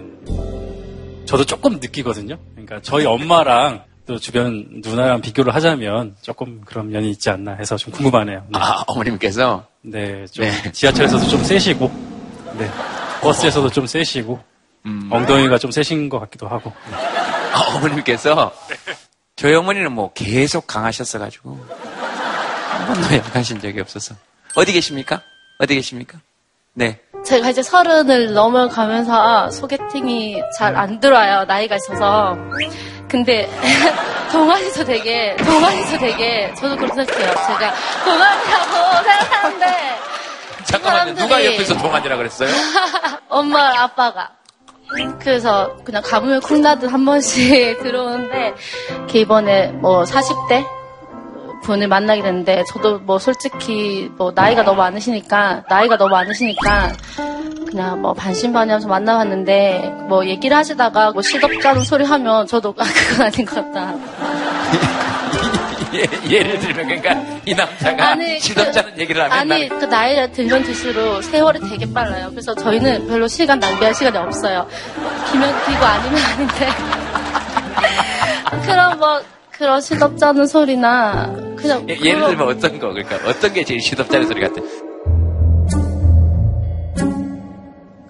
저도 조금 느끼거든요. 그러니까 저희 엄마랑 또 주변 누나랑 비교를 하자면 조금 그런 면이 있지 않나 해서 좀 궁금하네요. 네. 아, 어머님께서? 네, 좀 지하철에서도 좀 세시고, 네. 버스에서도 좀 세시고, 엉덩이가 좀 세신 것 같기도 하고. 아, 어머님께서 저희 어머니는 뭐 계속 강하셨어가지고 한 번도 약하신 적이 없어서 어디 계십니까? 어디 계십니까? 네. 제가 이제 서른을 넘어가면서 소개팅이 잘 안 들어와요. 나이가 있어서. 근데 동안에서 되게 동안에서 되게 저도 그렇게 생각해요. 제가 동안이라고 생각하는데 잠깐만요. 누가 사람들이- 옆에서 동안이라 그랬어요? 엄마 아빠가 그래서 그냥 가뭄에 콩나듯 한 번씩 들어오는데 이번에 뭐 40대 분을 만나게 됐는데 저도 뭐 솔직히 뭐 나이가 너무 많으시니까 나이가 너무 많으시니까 그냥 뭐 반신반의하면서 만나봤는데 뭐 얘기를 하시다가 뭐 시덥잖은 소리 하면 저도 아 그건 아닌 것 같다 예, 를 들면 그러니까 이 남자가 아니, 시덥잖은 얘기를 하면 아니, 나는 그 나이가 들면 들수록 세월이 되게 빨라요. 그래서 저희는 별로 시간 낭비할 시간이 없어요. 기면 기고 아니면 아닌데. 그럼 뭐, 그런 시덥잖은 소리나, 그냥. 예, 그런- 들면 어떤 거 그러니까 어떤 게 제일 시덥잖은 소리 같아?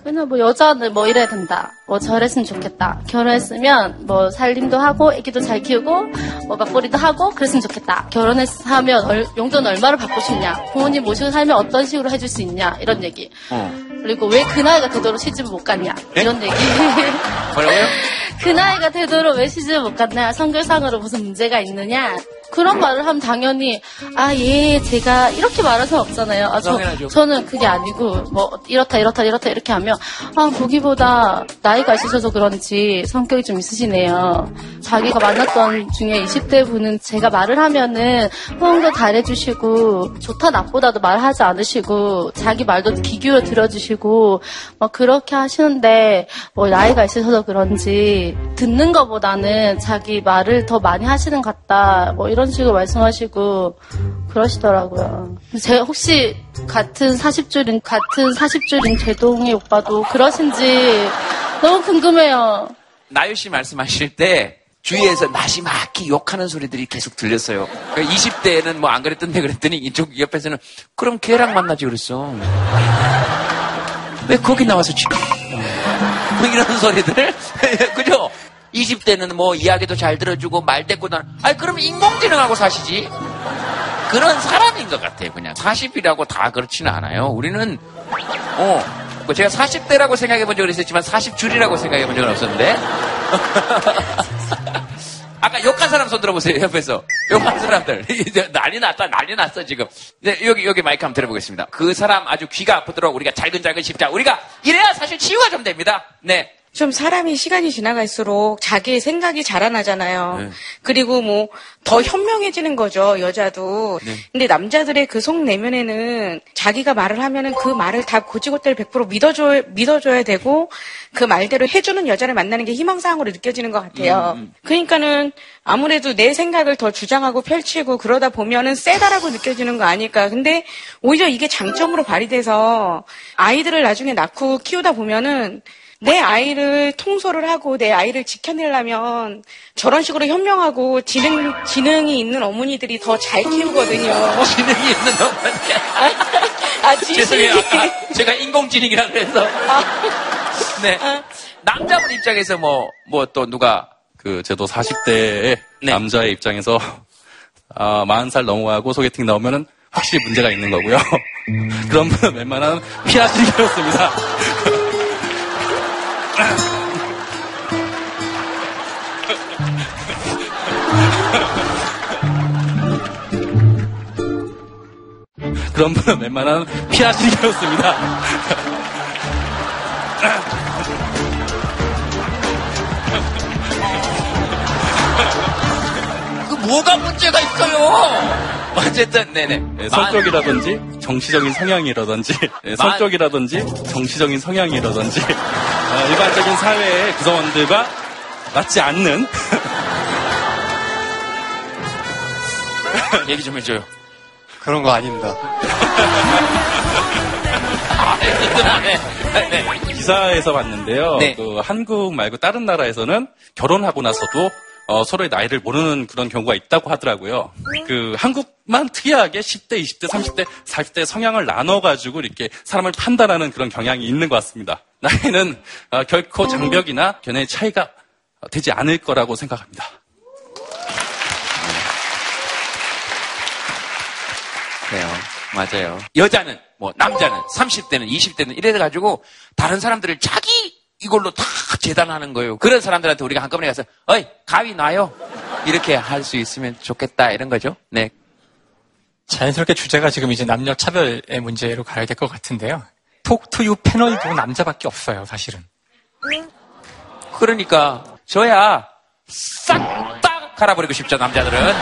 그냥 뭐 여자는 뭐 이래야 된다. 뭐 저랬으면 좋겠다. 결혼했으면 뭐 살림도 하고 애기도 잘 키우고 뭐 맞벌이도 하고 그랬으면 좋겠다. 결혼했으면 얼- 용돈 얼마를 받고 싶냐. 부모님 모시고 살면 어떤 식으로 해줄 수 있냐. 이런 얘기. 어. 그리고 왜 그 나이가 되도록 시집을 못 갔냐. 이런 얘기. 뭐라고요? 그 나이가 되도록 왜 시집을 못 갔냐. 성별상으로 무슨 문제가 있느냐. 그런 말을 하면 당연히 아 예 제가 이렇게 말할 수는 없잖아요. 아, 저. 저는 그게 아니고 뭐 이렇다 이렇다 이렇다 이렇게 하면 아 보기보다 나 이가 있으셔서 그런지 성격이 좀 있으시네요. 자기가 만났던 중에 20대 분은 제가 말을 하면은 호응도 잘해주시고 좋다 나쁘다도 말하지 않으시고 자기 말도 귀 기울여 들어주시고 막 그렇게 하시는데 뭐 나이가 있으셔서 그런지 듣는 것보다는 자기 말을 더 많이 하시는 것 같다 뭐 이런 식으로 말씀하시고 그러시더라고요. 제가 혹시 같은 40줄인 같은 40줄인 제동이 오빠도 그러신지 너무 궁금해요. 나유 씨 말씀하실 때 주위에서 마지막히 욕하는 소리들이 계속 들렸어요. 20대에는 뭐 안 그랬던데 그랬더니 이쪽 옆에서는 그럼 걔랑 만나지 그랬어. 왜 거기 나와서 지 뭐 이런 소리들? 그죠? 20대는 뭐 이야기도 잘 들어주고 말대꾸도 안- 아니 그럼 인공지능하고 사시지. 그런 사람인 것 같아요. 그냥 40이라고 다 그렇지는 않아요. 우리는 어, 뭐 제가 40대라고 생각해 본 적은 있었지만 40줄이라고 생각해 본 적은 없었는데. 아까 욕한 사람 손 들어보세요, 옆에서. 욕한 사람들. 난리 났다, 난리 났어, 지금. 네, 여기, 여기 마이크 한번 들어보겠습니다. 그 사람 아주 귀가 아프도록 우리가 잘근잘근 씹자. 우리가 이래야 사실 치유가 좀 됩니다. 네. 좀 사람이 시간이 지나갈수록 자기의 생각이 자라나잖아요. 네. 그리고 뭐 더 현명해지는 거죠, 여자도. 네. 근데 남자들의 그 속 내면에는 자기가 말을 하면은 그 말을 다 고지고대로 100% 믿어줘, 믿어줘야 되고 그 말대로 해주는 여자를 만나는 게 희망사항으로 느껴지는 것 같아요. 음, 그러니까는 아무래도 내 생각을 더 주장하고 펼치고 그러다 보면은 세다라고 느껴지는 거 아닐까. 근데 오히려 이게 장점으로 발휘돼서 아이들을 나중에 낳고 키우다 보면은 내 아이를 통솔을 하고 내 아이를 지켜내려면 저런 식으로 현명하고 지능, 지능이 있는 어머니들이 더 잘 키우거든요. 지능이 있는 어머니. 아, 지식이. 죄송해요. 아까 제가 인공지능이라 그래서. 네. 남자분 입장에서 뭐, 뭐 또 누가 그 저도 40대의 네. 남자의 입장에서 아, 40살 넘어가고 소개팅 나오면은 확실히 문제가 있는 거고요. 그런 분은 웬만하면 피하시기 어렵습니다. 그런 분은 웬만하면 피하시기 어렵습니다. 그 뭐가 문제가 있어요? 어쨌든, 네네. 네, 성격이라든지 정치적인 성향이라든지 네, 만- 성격이라든지 정치적인 성향이라든지 어, 일반적인 사회의 구성원들과 맞지 않는 얘기 좀 해줘요. 그런 거 아닙니다. 기사에서 봤는데요. 네. 그 한국 말고 다른 나라에서는 결혼하고 나서도 어, 서로의 나이를 모르는 그런 경우가 있다고 하더라고요. 그 한국만 특이하게 10대, 20대, 30대, 40대 성향을 나눠가지고 이렇게 사람을 판단하는 그런 경향이 있는 것 같습니다. 나이는 어, 결코 장벽이나 견해의 차이가 되지 않을 거라고 생각합니다. 그래요. 맞아요. 여자는, 뭐, 남자는, 30대는, 20대는 이래가지고, 다른 사람들을 자기 이걸로 다 재단하는 거예요. 그런 사람들한테 우리가 한꺼번에 가서, 어이, 가위 놔요. 이렇게 할 수 있으면 좋겠다. 이런 거죠. 네. 자연스럽게 주제가 지금 이제 남녀 차별의 문제로 가야 될 것 같은데요. 톡투유 패널도 남자밖에 없어요, 사실은. 그러니까, 저야, 싹다 갈아버리고 싶죠, 남자들은.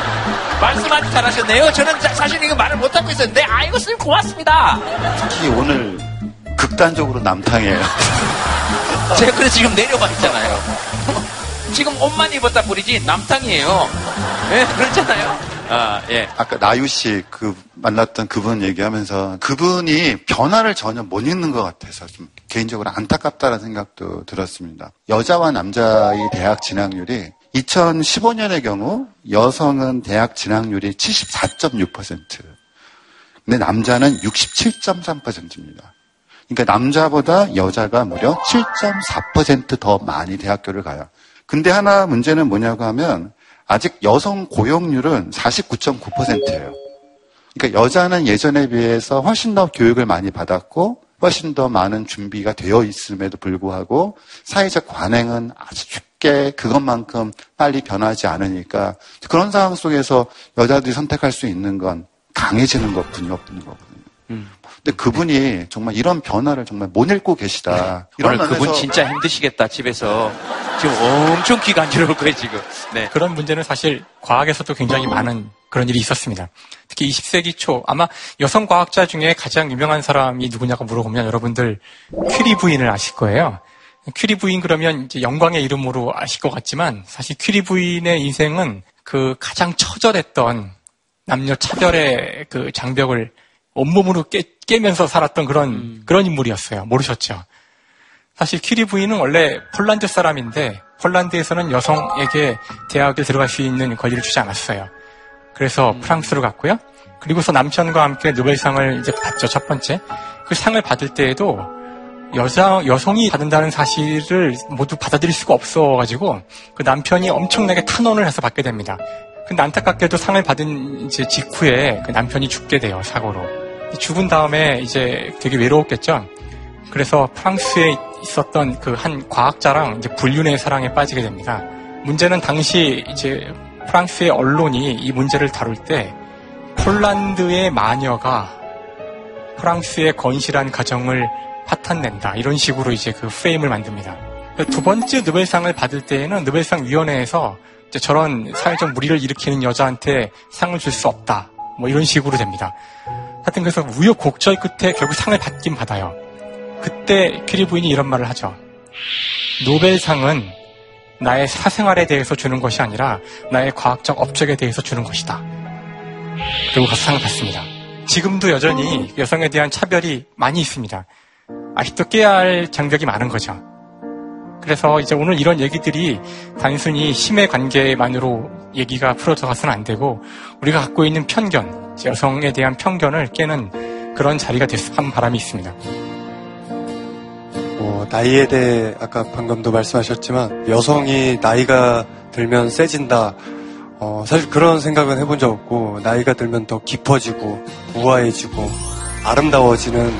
말씀 아주 잘하셨네요. 저는 자- 사실 이거 말을 못하고 있었는데, 아이고, 선생님 고맙습니다. 특히 오늘 극단적으로 남탕이에요. 제가 그래서 지금 내려와 있잖아요. 지금 옷만 입었다 뿐이지 남탕이에요. 예, 그렇잖아요. 아, 예. 아까 나유 씨 그 만났던 그분 얘기하면서 그분이 변화를 전혀 못 읽는 것 같아서 좀 개인적으로 안타깝다는 생각도 들었습니다. 여자와 남자의 대학 진학률이 2015년의 경우 여성은 대학 진학률이 74.6%. 근데 남자는 67.3%입니다. 그러니까 남자보다 여자가 무려 7.4%더 많이 대학교를 가요. 근데 하나 문제는 뭐냐고 하면 아직 여성 고용률은 49.9%예요. 그러니까 여자는 예전에 비해서 훨씬 더 교육을 많이 받았고 훨씬 더 많은 준비가 되어 있음에도 불구하고 사회적 관행은 아주 쉽게 그것만큼 빨리 변하지 않으니까 그런 상황 속에서 여자들이 선택할 수 있는 건 강해지는 것뿐이 없는 거거든요. 근데 그분이 정말 이런 변화를 정말 못 읽고 계시다. 이런 오늘 그분 진짜 힘드시겠다, 집에서. 지금 엄청 귀 간지러울 거예요, 지금. 네. 그런 문제는 사실 과학에서도 굉장히 많은 그런 일이 있었습니다. 특히 20세기 초 아마 여성 과학자 중에 가장 유명한 사람이 누구냐고 물어보면 여러분들 퀴리 부인을 아실 거예요. 퀴리 부인 그러면 이제 영광의 이름으로 아실 것 같지만 사실 퀴리 부인의 인생은 그 가장 처절했던 남녀 차별의 그 장벽을 온몸으로 깨, 깨면서 살았던 그런 그런 인물이었어요. 모르셨죠? 사실 퀴리 부인은 원래 폴란드 사람인데 폴란드에서는 여성에게 대학에 들어갈 수 있는 권리를 주지 않았어요. 그래서 프랑스로 갔고요. 그리고서 남편과 함께 노벨상을 이제 받죠. 첫 번째. 그 상을 받을 때에도 여자 여성이 받는다는 사실을 모두 받아들일 수가 없어가지고 그 남편이 엄청나게 탄원을 해서 받게 됩니다. 근데 안타깝게도 상을 받은 이제 직후에 그 남편이 죽게 돼요 사고로. 죽은 다음에 이제 되게 외로웠겠죠. 그래서 프랑스에 있었던 그 한 과학자랑 이제 불륜의 사랑에 빠지게 됩니다. 문제는 당시 이제 프랑스의 언론이 이 문제를 다룰 때 폴란드의 마녀가 프랑스의 건실한 가정을 파탄낸다 이런 식으로 이제 그 프레임을 만듭니다. 두 번째 노벨상을 받을 때에는 노벨상 위원회에서 저런 사회적 무리를 일으키는 여자한테 상을 줄 수 없다 뭐 이런 식으로 됩니다. 하여튼 그래서 우여곡절 끝에 결국 상을 받긴 받아요. 그때 퀴리 부인이 이런 말을 하죠. 노벨상은 나의 사생활에 대해서 주는 것이 아니라 나의 과학적 업적에 대해서 주는 것이다. 그리고 가서 상을 받습니다. 지금도 여전히 여성에 대한 차별이 많이 있습니다. 아직도 깨야 할 장벽이 많은 거죠. 그래서 이제 오늘 이런 얘기들이 단순히 힘의 관계만으로 얘기가 풀어져 가서는 안 되고 우리가 갖고 있는 편견, 여성에 대한 편견을 깨는 그런 자리가 됐으면 하는 바람이 있습니다. 뭐 나이에 대해 아까 방금도 말씀하셨지만 여성이 나이가 들면 세진다. 어, 사실 그런 생각은 해본 적 없고 나이가 들면 더 깊어지고 우아해지고 아름다워지는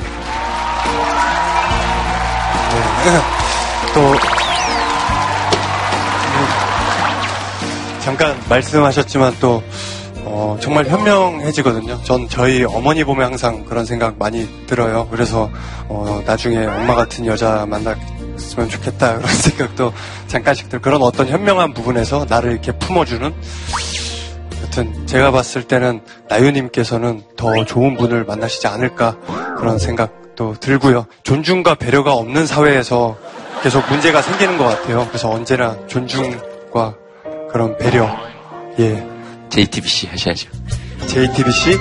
네. 잠깐 말씀하셨지만 또 어, 정말 현명해지거든요. 전 저희 어머니 보면 항상 그런 생각 많이 들어요. 그래서 어, 나중에 엄마 같은 여자 만났으면 좋겠다 그런 생각도 잠깐씩 들. 그런 어떤 현명한 부분에서 나를 이렇게 품어주는. 여튼 제가 봤을 때는 나유님께서는 더 좋은 분을 만나시지 않을까 그런 생각도 들고요. 존중과 배려가 없는 사회에서 계속 문제가 생기는 것 같아요. 그래서 언제나 존중과 그런 배려, 예. JTBC 하셔야죠. JTBC?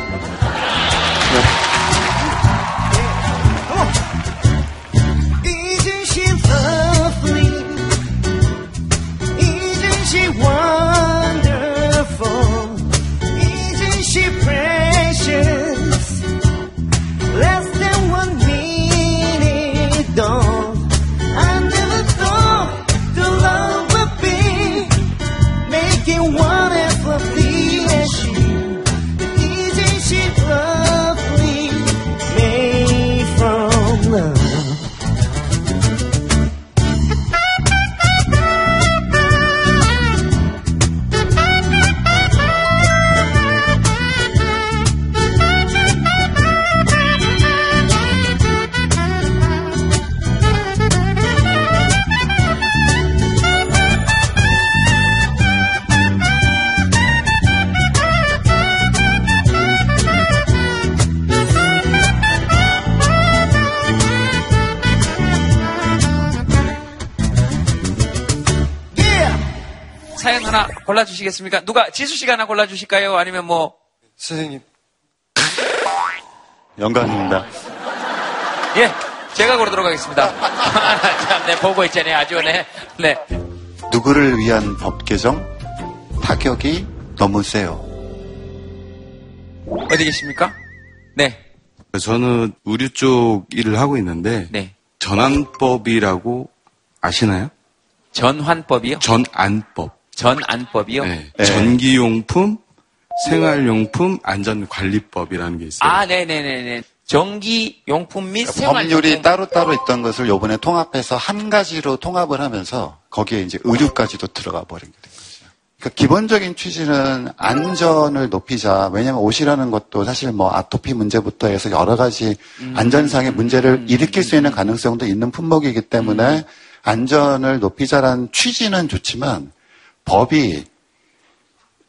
하나 골라주시겠습니까? 누가 지수 씨가 하나 골라주실까요? 아니면 뭐 선생님. 영광입니다. 예, 제가 고르도록 하겠습니다. 참, 네, 보고 있잖아요. 아주 네, 네. 누구를 위한 법 개정? 타격이 너무 세요. 어디 계십니까? 네. 저는 의류 쪽 일을 하고 있는데 네. 전환법이라고 아시나요? 전환법이요? 전안법. 전 안법이요? 네. 전기용품, 생활용품, 안전관리법이라는 게 있어요. 아, 네네네네. 전기 용품 및 생활 법률이 따로따로 있던 것을 요번에 통합해서 한 가지로 통합을 하면서 거기에 이제 의류까지도 들어가 버린 게 된 거죠. 그러니까 기본적인 취지는 안전을 높이자. 왜냐하면 옷이라는 것도 사실 뭐 아토피 문제부터 해서 여러 가지 안전상의 문제를 일으킬 수 있는 가능성도 있는 품목이기 때문에 안전을 높이자라는 취지는 좋지만 법이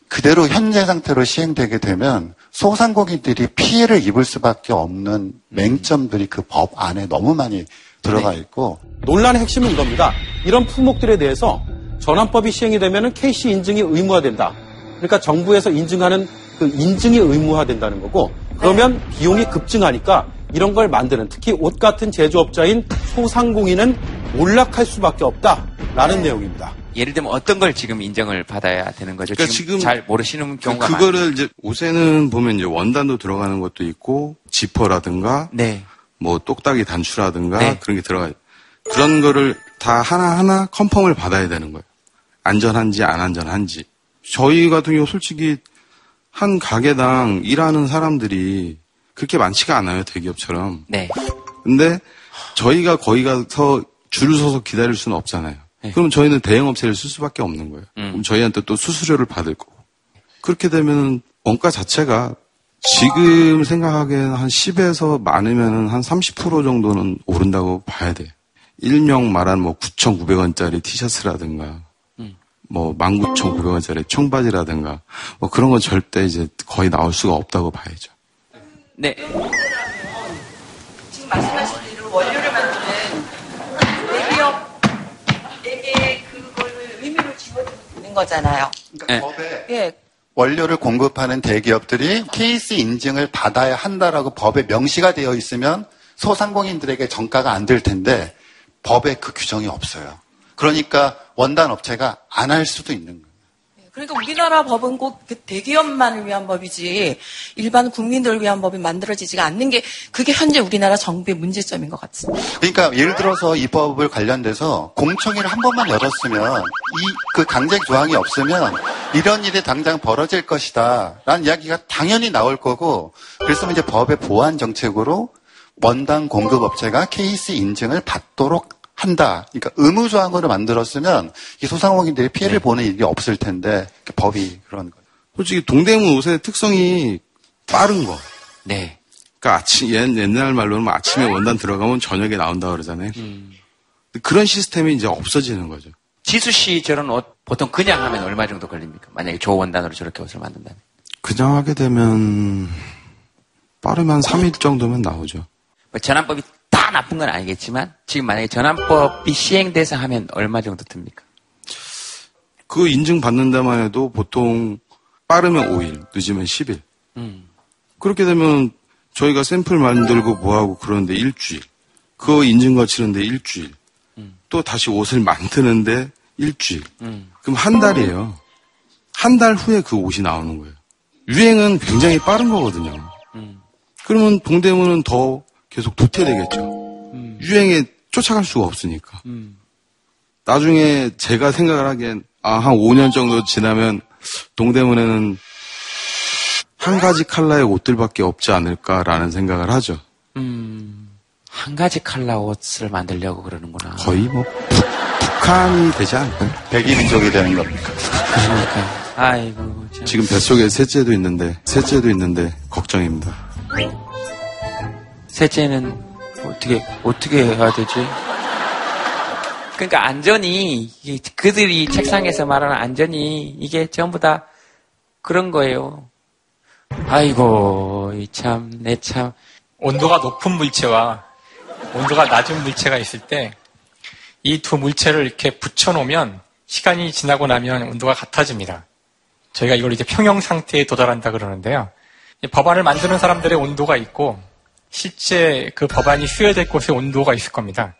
그대로 현재 상태로 시행되게 되면 소상공인들이 피해를 입을 수밖에 없는 맹점들이 그 법 안에 너무 많이 들어가 있고 논란의 핵심은 이겁니다. 이런 품목들에 대해서 전환법이 시행이 되면 KC 인증이 의무화된다. 그러니까 정부에서 인증하는 그 인증이 의무화된다는 거고 그러면 비용이 급증하니까 이런 걸 만드는 특히 옷 같은 제조업자인 소상공인은 몰락할 수밖에 없다라는 내용입니다. 예를 들면 어떤 걸 지금 인정을 받아야 되는 거죠? 그러니까 지금, 지금 잘 모르시는 경우가 그거를 이제 옷에는 보면 이제 원단도 들어가는 것도 있고 지퍼라든가 네. 뭐 똑딱이 단추라든가 네. 그런 게 들어가요. 그런 거를 다 하나하나 컨펌을 받아야 되는 거예요. 안전한지 안 안전한지. 저희 같은 경우 솔직히 한 가게당 일하는 사람들이 그렇게 많지가 않아요, 대기업처럼. 네. 근데 저희가 거기 가서 줄을 서서 기다릴 수는 없잖아요. 그럼 저희는 대행 업체를 쓸 수밖에 없는 거예요. 그럼 저희한테 또 수수료를 받을 거고. 그렇게 되면 원가 자체가 지금 생각하기에는 한 10에서 많으면 한 30% 정도는 오른다고 봐야 돼요. 일명 말한 뭐 9,900원짜리 티셔츠라든가 뭐 19,900원짜리 청바지라든가 뭐 그런 건 절대 이제 거의 나올 수가 없다고 봐야죠. 네. 지금 말씀하신 대로 원료를 만드는 대기업에게 그걸 의미로 거잖아요. 네. 예. 원료를 공급하는 대기업들이 KC 인증을 받아야 한다라고 법에 명시가 되어 있으면 소상공인들에게 정가가 안 될 텐데 법에 그 규정이 없어요. 그러니까 원단 업체가 안 할 수도 있는 거예요. 그러니까 우리나라 법은 꼭그 대기업만을 위한 법이지 일반 국민들을 위한 법이 만들어지지가 않는 게 그게 현재 우리나라 정부의 문제점인 것 같습니다. 그러니까 예를 들어서 이 법을 관련돼서 공청회를 한 번만 열었으면 이 그 강제 조항이 없으면 이런 일이 당장 벌어질 것이다 라는 이야기가 당연히 나올 거고 그래서 이제 법의 보완 정책으로 원단 공급 업체가 KC 인증을 받도록 한다. 그러니까 의무 조항으로 만들었으면 이 소상공인들이 피해를 보는 일이 없을 텐데 그 법이 그런 거예요. 솔직히 동대문 옷의 특성이 빠른 거. 네. 그러니까 아침 옛- 옛날 말로는 뭐 아침에 원단 들어가면 저녁에 나온다 그러잖아요. 근데 그런 시스템이 이제 없어지는 거죠. 지수 씨 저런 옷 보통 그냥 하면 얼마 정도 걸립니까? 만약에 조 원단으로 저렇게 옷을 만든다면. 그냥 하게 되면 빠르면 3일 정도면 나오죠. 뭐 전환법이 다 나쁜 건 아니겠지만 지금 만약에 전환법이 시행돼서 하면 얼마 정도 듭니까? 그 인증 받는 데만 해도 보통 빠르면 5일, 늦으면 10일. 음. 그렇게 되면 저희가 샘플 만들고 뭐하고 그러는데 일주일. 그거 인증 거치는데 일주일. 또 다시 옷을 만드는데 일주일. 음. 그럼 한 달이에요. 한 달 후에 그 옷이 나오는 거예요. 유행은 굉장히 빠른 거거든요. 그러면 동대문은 더 계속 도태되겠죠. 유행에 쫓아갈 수가 없으니까. 나중에 제가 생각을 하기엔 아, 한 5년 정도 지나면 동대문에는 한 가지 컬러의 옷들밖에 없지 않을까라는 생각을 하죠. 음, 한 가지 컬러 옷을 만들려고 그러는구나. 거의 뭐 북, 북한이 되지 않을까요? 백이민족이 되는 겁니까? 그러니까. 아이고. 참. 지금 뱃속에 셋째도 있는데 셋째도 있는데 걱정입니다. 셋째는 어떻게 어떻게 해야 되지? 그러니까 안전이 그들이 책상에서 말하는 안전이 이게 전부 다 그런 거예요. 아이고 이참내 참 온도가 높은 물체와 온도가 낮은 물체가 있을 때 이 두 물체를 이렇게 붙여 놓으면 시간이 지나고 나면 온도가 같아집니다. 저희가 이걸 이제 평형 상태에 도달한다 그러는데요. 이 법안을 만드는 사람들의 온도가 있고 실제 그 법안이 수여될 곳에 온도가 있을 겁니다.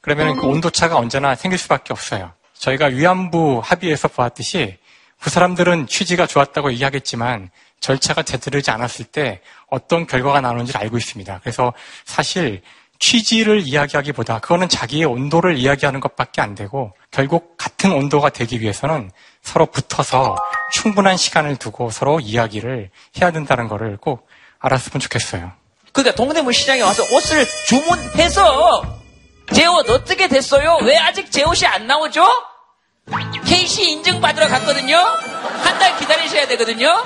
그러면 그 온도차가 언제나 생길 수밖에 없어요. 저희가 위안부 합의에서 보았듯이 그 사람들은 취지가 좋았다고 얘기하겠지만 절차가 제대로되지 않았을 때 어떤 결과가 나오는지를 알고 있습니다. 그래서 사실 취지를 이야기하기보다 그거는 자기의 온도를 이야기하는 것밖에 안 되고 결국 같은 온도가 되기 위해서는 서로 붙어서 충분한 시간을 두고 서로 이야기를 해야 된다는 거를 꼭 알았으면 좋겠어요. 그러니까 동대문 시장에 와서 옷을 주문해서 제 옷 어떻게 됐어요? 왜 아직 제 옷이 안 나오죠? KC 인증받으러 갔거든요? 한 달 기다리셔야 되거든요?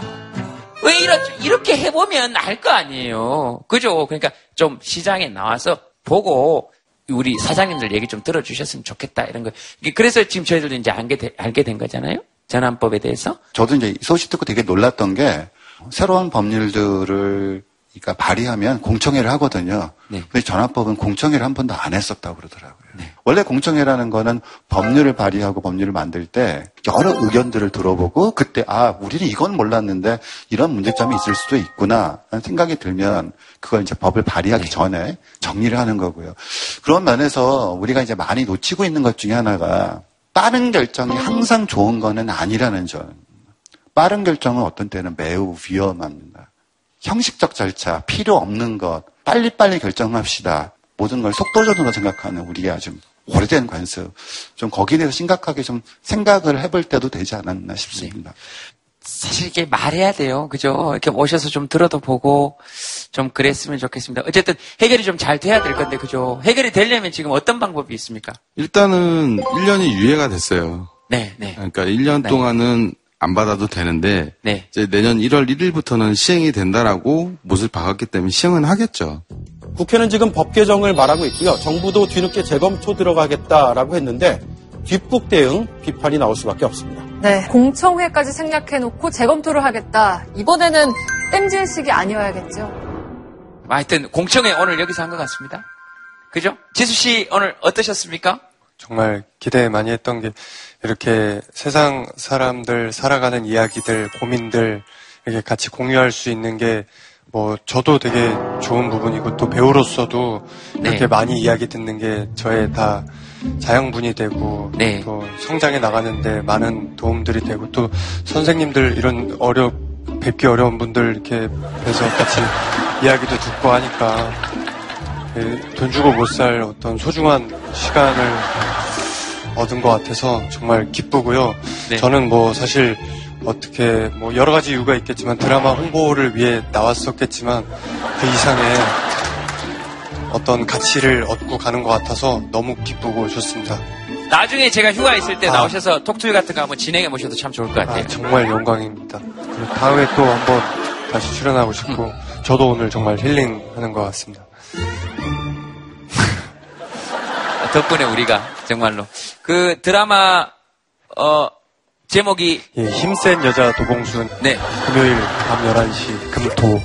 왜 이렇, 이렇게 해보면 알 거 아니에요. 그죠? 그러니까 좀 시장에 나와서 보고 우리 사장님들 얘기 좀 들어주셨으면 좋겠다 이런 거. 그래서 지금 저희들도 이제 알게, 되, 알게 된 거잖아요. 전환법에 대해서. 저도 이제 소식 듣고 되게 놀랐던 게 새로운 법률들을 그러니까 발의하면 공청회를 하거든요. 네. 근데 전화법은 공청회를 한 번도 안 했었다고 그러더라고요. 원래 공청회라는 거는 법률을 발의하고 법률을 만들 때 여러 의견들을 들어보고 그때 아 우리는 이건 몰랐는데 이런 문제점이 있을 수도 있구나 라는 생각이 들면 그걸 이제 법을 발의하기 네. 전에 정리를 하는 거고요. 그런 면에서 우리가 이제 많이 놓치고 있는 것 중에 하나가 빠른 결정이 항상 좋은 거는 아니라는 점. 빠른 결정은 어떤 때는 매우 위험합니다. 형식적 절차, 필요 없는 것, 빨리빨리 결정합시다. 모든 걸 속도전으로 생각하는 우리의 아주 오래된 관습. 좀 거기에 대해서 심각하게 좀 생각을 해볼 때도 되지 않았나 싶습니다. 사실 이게 말해야 돼요. 그죠? 이렇게 오셔서 좀 들어도 보고 좀 그랬으면 좋겠습니다. 어쨌든 해결이 좀 잘 돼야 될 건데, 그죠? 해결이 되려면 지금 어떤 방법이 있습니까? 일단은 1년이 유예가 됐어요. 네, 네. 그러니까 1년 네. 동안은 안 받아도 되는데 네. 이제 내년 1월 1일부터는 시행이 된다라고 못을 박았기 때문에 시행은 하겠죠. 국회는 지금 법 개정을 말하고 있고요. 정부도 뒤늦게 재검토 들어가겠다라고 했는데 뒷북 대응 비판이 나올 수밖에 없습니다. 네, 공청회까지 생략해놓고 재검토를 하겠다. 이번에는 땜질식이 아니어야겠죠. 하여튼 공청회 오늘 여기서 한 것 같습니다. 그죠? 지수 씨 오늘 어떠셨습니까? 정말 기대 많이 했던 게 이렇게 세상 사람들 살아가는 이야기들, 고민들 이렇게 같이 공유할 수 있는 게 뭐 저도 되게 좋은 부분이고 또 배우로서도 이렇게 네. 많이 이야기 듣는 게 저의 다 자양분이 되고 네. 또 성장해 나가는데 많은 도움들이 되고 또 선생님들 이런 어려 뵙기 어려운 분들 이렇게 뵈서 같이 이야기도 듣고 하니까 예, 돈 주고 못 살 어떤 소중한 시간을 얻은 것 같아서 정말 기쁘고요. 네. 저는 뭐 사실 어떻게 뭐 여러 가지 이유가 있겠지만 드라마 홍보를 위해 나왔었겠지만 그 이상의 어떤 가치를 얻고 가는 것 같아서 너무 기쁘고 좋습니다. 나중에 제가 휴가 있을 때 아. 나오셔서 톡투유 같은 거 한번 진행해 보셔도 참 좋을 것 같아요. 아, 정말 영광입니다. 다음에 또 한번 다시 출연하고 싶고 저도 오늘 정말 힐링하는 것 같습니다. 덕분에 우리가 정말로 그 드라마 어 제목이 예, 힘센 여자 도봉순 네. 금요일 밤 11시 금토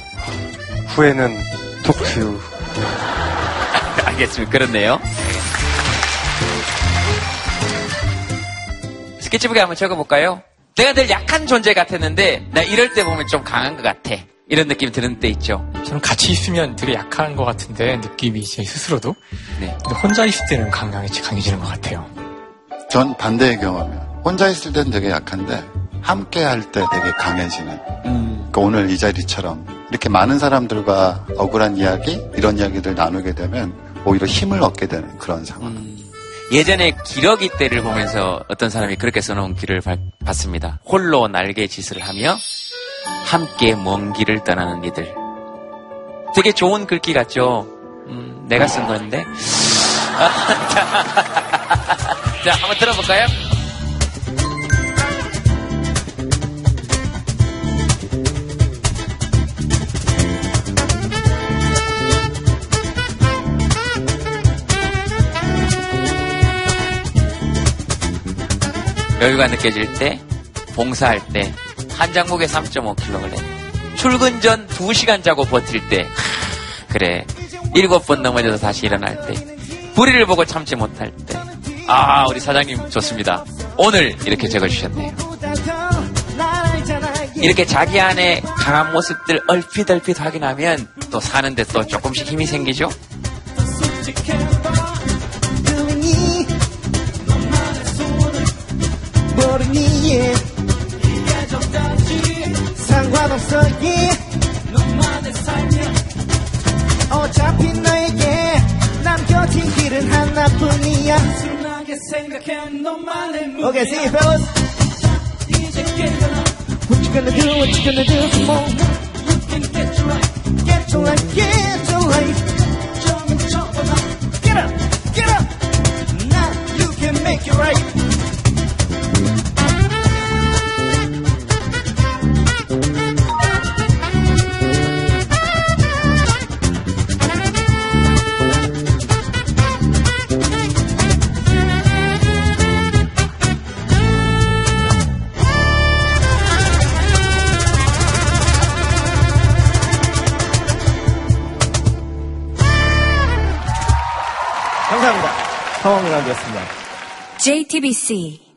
후에는 톡투유 알겠습니다. 그렇네요. 스케치북에 한번 적어볼까요? 내가 늘 약한 존재 같았는데 나 이럴 때 보면 좀 강한 것 같아. 이런 느낌 드는 때 있죠. 저는 같이 있으면 되게 약한 것 같은데 느낌이 제 스스로도 네. 근데 혼자 있을 때는 강해지, 강해지는 것 같아요. 전 반대의 경험이에요. 혼자 있을 땐 되게 약한데 함께 할 때 되게 강해지는. 그러니까 오늘 이 자리처럼 이렇게 많은 사람들과 억울한 이야기, 이런 이야기들 나누게 되면 오히려 힘을 얻게 되는 그런 상황. 예전에 기러기 때를 보면서 어떤 사람이 그렇게 써놓은 길을 발- 봤습니다. 홀로 날개 짓을 하며 함께 먼 길을 떠나는 이들. 되게 좋은 글귀 같죠? 음, 내가 쓴 건데. 자, 한번 들어볼까요? 여유가 느껴질 때, 봉사할 때, 한 장목에 3.5kg. 출근 전 2시간 자고 버틸 때, 하, 그래. 일곱 번 넘어져서 다시 일어날 때, 불의를 보고 참지 못할 때. 아, 우리 사장님 좋습니다. 오늘 이렇게 적어주셨네요. 이렇게 자기 안에 강한 모습들 얼핏 얼핏 확인하면 또 사는데 또 조금씩 힘이 생기죠? 없어 예. 너만의 삶이야 어차피 너에게 남겨진 길은 하나뿐이야 순하게 생각해 너만의 무대 Okay, sing it fellas 이제 깨어나 What you gonna do, what you gonna do, come on You can get your life Get your life, get your life JTBC